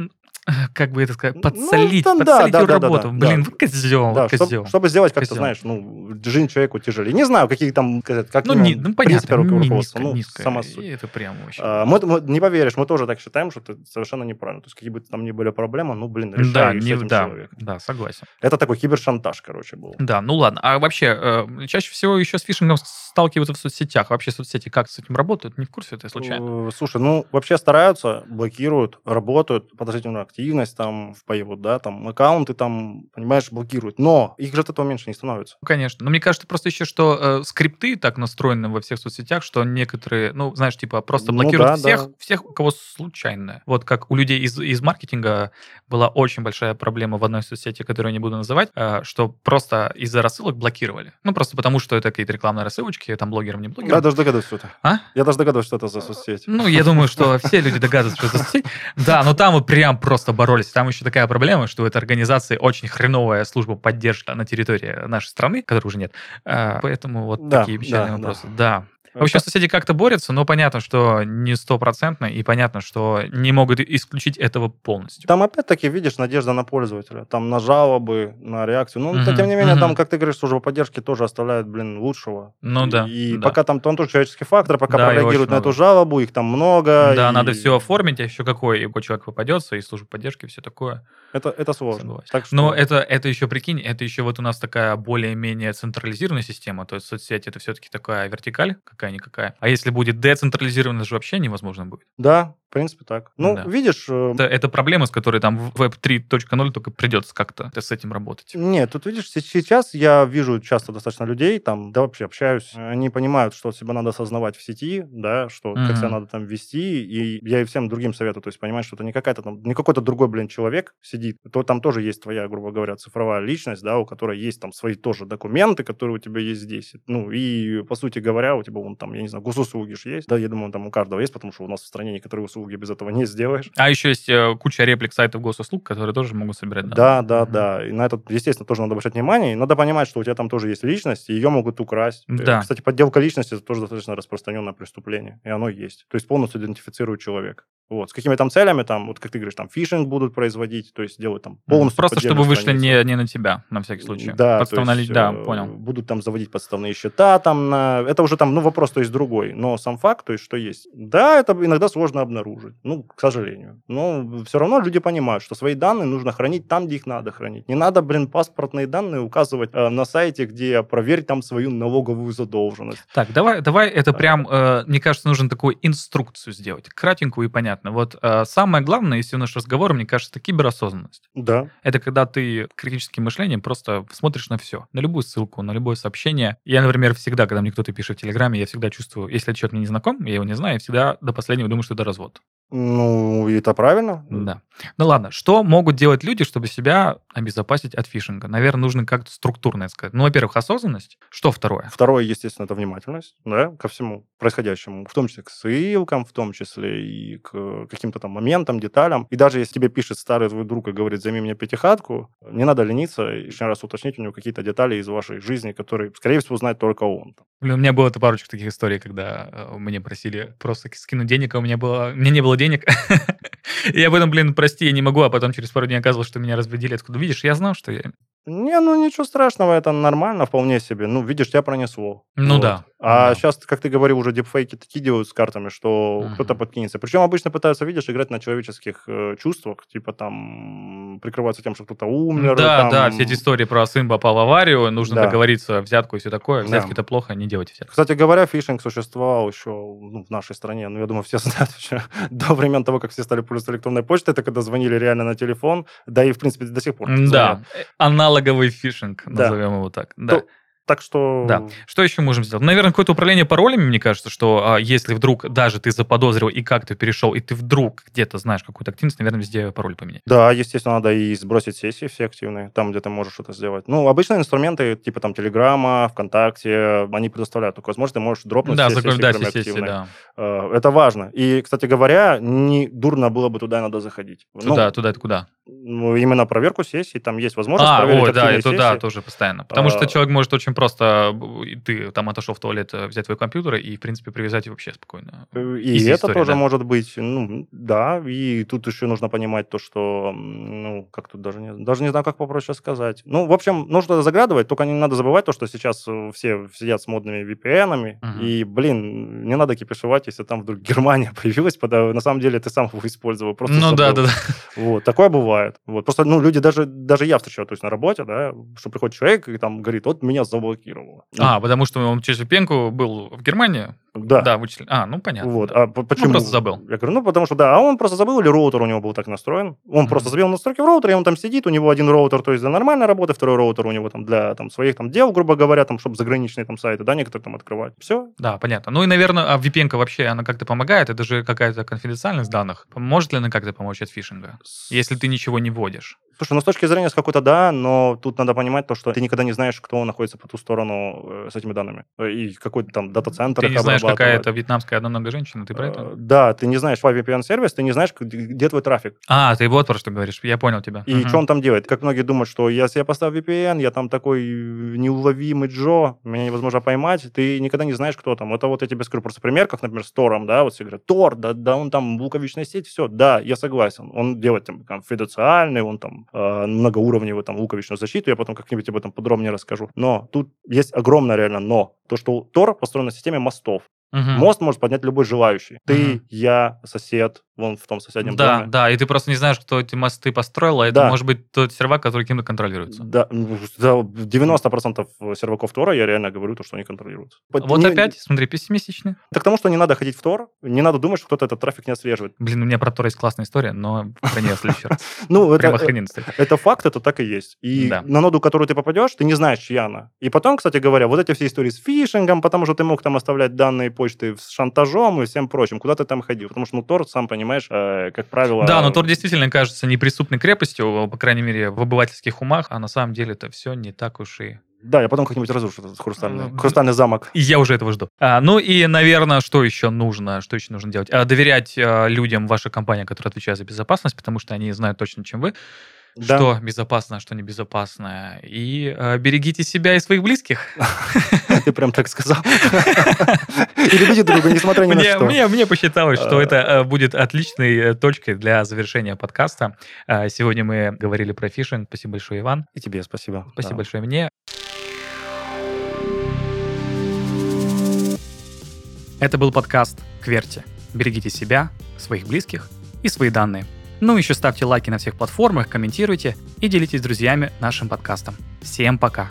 как бы это сказать, Ну, подсолить, там да, подсолить да, ее да, работу. да, Блин, да. козел, Да, козел. чтобы сделать как-то, знаешь, ну, жизнь человеку тяжелее. Не знаю, какие там, как Ну, не, ну понятно, руководство. низко, Ну, низко. сама суть. это прям вообще. А, мы, мы- не поверишь, мы тоже так считаем, что это совершенно неправильно. То есть какие бы там ни были проблемы, ну, блин, решай да, их с не, этим да, человеком. да, согласен. Это такой кибершантаж, короче, был. Да, ну ладно. А вообще, э, чаще всего еще с фишингом сталкиваются в соцсетях. Вообще соцсети как с этим работают? Не в курсе это случайно? Э, Слушай, ну, вообще стараются, блокируют, работают, подозрительную активность там впаивают, да, там аккаунты там, понимаешь, блокируют. Но их же от этого меньше не становится. Ну, Конечно. Но мне кажется просто еще, что э, скрипты так настроены во всех соцсетях, что некоторые, ну, знаешь, типа просто Ну блокируют да, всех, да. всех, у кого случайно. Вот как у людей из, из маркетинга была очень большая проблема в одной соцсети, которую я не буду называть, э, что просто из-за рассылок блокировали. Ну, просто потому, что это какие-то рекламные рассылочки, там блогерам, не блогерам. Я даже догадываюсь, что это. А? Я даже догадываюсь, что это за соцсеть. Ну, я думаю, что все люди догадываются, что это соцсеть. Да, но там вот прям просто боролись. Там еще такая проблема, что у этой организации очень хреновая служба поддержки на территории нашей страны, которой уже нет. А, Поэтому вот Да, такие печальные да, да. вопросы. Да. В общем, соседи как-то борются, но понятно, что не стопроцентно, и понятно, что не могут исключить этого полностью. Там опять-таки, видишь, надежда на пользователя. Там на жалобы, на реакцию. Ну, Мгм, тем не менее, мгм. там, как ты говоришь, служба поддержки тоже оставляет, блин, лучшего. Ну да, И да. пока там, там тоже человеческий фактор, пока Да, и прореагируют на эту много. жалобу, их там много. Да, и надо все оформить, а еще какой, какой человек попадется, и служба поддержки, все такое. Это, это сложно. Согласен. Так что... Но это, это еще, прикинь, это еще вот у нас такая более-менее централизированная система, то есть соцсети это все-таки такая вертикаль какая-никакая. А если будет децентрализировано, же вообще невозможно будет. Да, в принципе, так. Ну, Да. видишь... э, Это, это проблема, с которой там в Web 3.0 только придется как-то с этим работать. Нет, тут видишь, се- сейчас я вижу часто достаточно людей, там, да вообще общаюсь, они понимают, что себя надо осознавать в сети, да, что как себя надо там вести, и я и всем другим советую, то есть понимать, что это не какая-то там, не какой-то другой, блин, человек сидит, то там тоже есть твоя, грубо говоря, цифровая личность, да, у которой есть там свои тоже документы, которые у тебя есть здесь. Ну, и, по сути говоря, у тебя вон там, я не знаю, госуслуги ж есть, да, я думаю, там у каждого есть, потому что у нас в стране некоторые услуги без этого не сделаешь. А еще есть э, куча реплик сайтов госуслуг, которые тоже могут собирать данные. Да, да, Мгм. да. И на это, естественно, тоже надо обращать внимание. И надо понимать, что у тебя там тоже есть личность, и ее могут украсть. Э, Да. Кстати, подделка личности это тоже достаточно распространенное преступление, и оно есть. То есть полностью идентифицирует человека. Вот. С какими там целями, там, вот как ты говоришь, там фишинг будут производить, то есть делают там полностью Просто чтобы вышли не, не на тебя, на всякий случай. Да, Подставная есть, да, э, понял. Будут там заводить подставные счета, там на... Это уже там, ну, вопрос, то есть другой. Но сам факт, то есть что есть. Да, это иногда сложно обнаружить, ну, к сожалению. Но все равно люди понимают, что свои данные нужно хранить там, где их надо хранить. Не надо, блин, паспортные данные указывать э, на сайте, где проверь там свою налоговую задолженность. Так, давай, давай это прям, э, мне кажется, нужно такую инструкцию сделать, кратенькую и понятно. Вот э, самое главное, если у наш разговор, мне кажется, это киберосознанность. Да. Это когда ты критическим мышлением просто смотришь на все, на любую ссылку, на любое сообщение. Я, например, всегда, когда мне кто-то пишет в Телеграме, я всегда чувствую, если человек мне не знаком, я его не знаю, я всегда до последнего думаю, что это развод. Ну, это правильно. Да. Ну ладно, что могут делать люди, чтобы себя обезопасить от фишинга? Наверное, нужно как-то структурно это сказать. Ну, во-первых, осознанность. Что второе? Второе, естественно, это внимательность, да, ко всему происходящему, в том числе к ссылкам, в том числе и к каким-то там моментам, деталям. И даже если тебе пишет старый твой друг и говорит, займи мне пятихатку, не надо лениться и лишний раз уточнить у него какие-то детали из вашей жизни, которые, скорее всего, знает только он. Блин, у меня было парочку таких историй, когда э, мне просили просто скинуть денег, а у меня было... Меня не было денег. Я потом, блин, прости, я не могу, а потом через пару дней оказалось, что меня разводили. Откуда видишь, я знал, что я... Не, ну ничего страшного, это нормально вполне себе. Ну, видишь, тебя пронесло. Ну Вот. да, А да. сейчас, как ты говорил, уже дипфейки такие делают с картами, что Мгм. кто-то подкинется. Причем обычно пытаются, видишь, играть на человеческих э, чувствах, типа там прикрываться тем, что кто-то умер. Да, там. да, все эти истории про попал в аварию, нужно Да. договориться, взятку и все такое. Взятки это плохо, не делайте взятки. Кстати говоря, фишинг существовал еще ну, в нашей стране. Ну, я думаю, все знают еще до времен того, как все стали пользоваться электронной почтой. Это когда звонили реально на телефон. Да и, в принципе, до сих пор Да, звонят. Аналоговый фишинг, Да. назовем его так. Да. То- Так что... Да. Что еще можем сделать? Наверное, какое-то управление паролями, мне кажется, что а, если вдруг даже ты заподозрил и как-то перешел, и ты вдруг где-то знаешь какую-то активность, наверное, везде пароль поменять. Да, естественно, надо и сбросить сессии все активные, там, где ты можешь что-то сделать. Ну, обычные инструменты, типа там Телеграма, ВКонтакте, они предоставляют такую возможность, ты можешь дропнуть да, все сессии, да, все сессии, да. Э, Это важно. И, кстати говоря, не дурно было бы туда надо заходить. Ну, Туда, туда, это куда? Ну, именно проверку сессий, там есть возможность А, проверить ой, да, это да, сессии. тоже постоянно. Потому что А. человек может очень просто, б- и ты там отошел в туалет, э, взять твой компьютер и, в принципе, привязать его вообще спокойно. Э, И Easy это история, тоже да. может быть, ну, да, и тут еще нужно понимать то, что, ну, как тут даже не, даже не знаю, как попроще сказать. Ну, в общем, нужно заглядывать, только не надо забывать то, что сейчас э, все сидят с модными VPN-ами, Мгм. и, блин, не надо кипишевать, если там вдруг Германия появилась, потому- на самом деле ты сам его использовал, просто ну да, забыл. да, да. Вот, такое бывает. Вот. Просто, ну, люди даже, даже я встречаю, то есть на работе, да, что приходит человек и там говорит, вот меня заблокировало. Ну, А, потому что он через VPN был в Германии? да. Да, вычислил. А, ну понятно. Вот. А по- почему? просто забыл. Я говорю, ну, потому что, да, а он просто забыл, или роутер у него был так настроен. Он Мгм. просто забил настройки в роутере, и он там сидит, у него один роутер, то есть для нормальной работы, второй роутер у него там для там, своих там дел, грубо говоря, там, чтобы заграничные там сайты, да, некоторые там открывать. Все. Да, понятно. Ну и, наверное, а VPN вообще, она как-то помогает? Это же какая-то конфиденциальность данных. Может ли она как-то помочь от фишинга? Если ты ничего не вводишь? Слушай, ну с точки зрения с какой-то да, но тут надо понимать то, что ты никогда не знаешь, кто находится по ту сторону э, с этими данными. Э, И какой-то там дата-центр Ты не знаешь, какая это вьетнамская одноногая женщина, ты про Э, это? Да, ты не знаешь по VPN-сервис, ты не знаешь, где, твой трафик. А, ты вот про что говоришь. Я понял тебя. И что он там делает? Как многие думают, что если я поставлю VPN, я там такой неуловимый Джо, меня невозможно поймать, ты никогда не знаешь, кто там. Это вот я тебе скажу просто пример, как, например, с Тором, да, вот все говорят, Тор, да, да, он там луковичная сеть, все, да, я согласен. Он делает там конфиденциальный, он там э, многоуровневую там луковичную защиту, я потом как-нибудь об этом подробнее расскажу. Но тут есть огромное реально но. То, что Тор построен на системе мостов. Мгм. Мост может поднять любой желающий. Ты, Мгм. я, сосед, вон в том соседнем Да, доме. да, и ты просто не знаешь, кто эти мосты построил, а это Да. может быть тот сервак, который кем-то контролируется. Да, ну, да, 90% серваков Тора, я реально говорю, то, что они контролируются. Вот Не- опять, смотри, пессимистичный. Так к тому, что не надо ходить в Тор, не надо думать, что кто-то этот трафик не отслеживает. Блин, у меня про Тора есть классная история, но про нее в следующий раз. Ну, Прям это, факт, это так и есть. И Да. на ноду, которую ты попадешь, ты не знаешь, чья она. И потом, кстати говоря, вот эти все истории с фишингом, потому что ты мог там оставлять данные почты с шантажом и всем прочим, куда ты там ходил. Потому что, ну, Тор, сам понимаешь, э, как правило... Да, но Тор действительно кажется неприступной крепостью, по крайней мере, в обывательских умах, а на самом деле это все не так уж и... Да, я потом как-нибудь разрушу этот хрустальный, Ну, хрустальный замок. И я уже этого жду. А, ну и, наверное, что еще нужно? Что еще нужно делать? А, доверять а, людям вашей компании, которая отвечает за безопасность, потому что они знают точно, чем вы. Да. Что безопасно, а что небезопасно. И а, берегите себя и своих близких. Ты прям так сказал. И любите друга, несмотря ни на что. мне, посчиталось, что А. это э, будет отличной э, точкой для завершения подкаста. Сегодня мы говорили про фишинг. Спасибо большое, Иван. И тебе спасибо. Спасибо большое мне. Это был подкаст Кверти. Берегите себя, своих близких и свои данные. Ну, еще ставьте лайки на всех платформах, комментируйте и делитесь с друзьями нашим подкастом. Всем пока!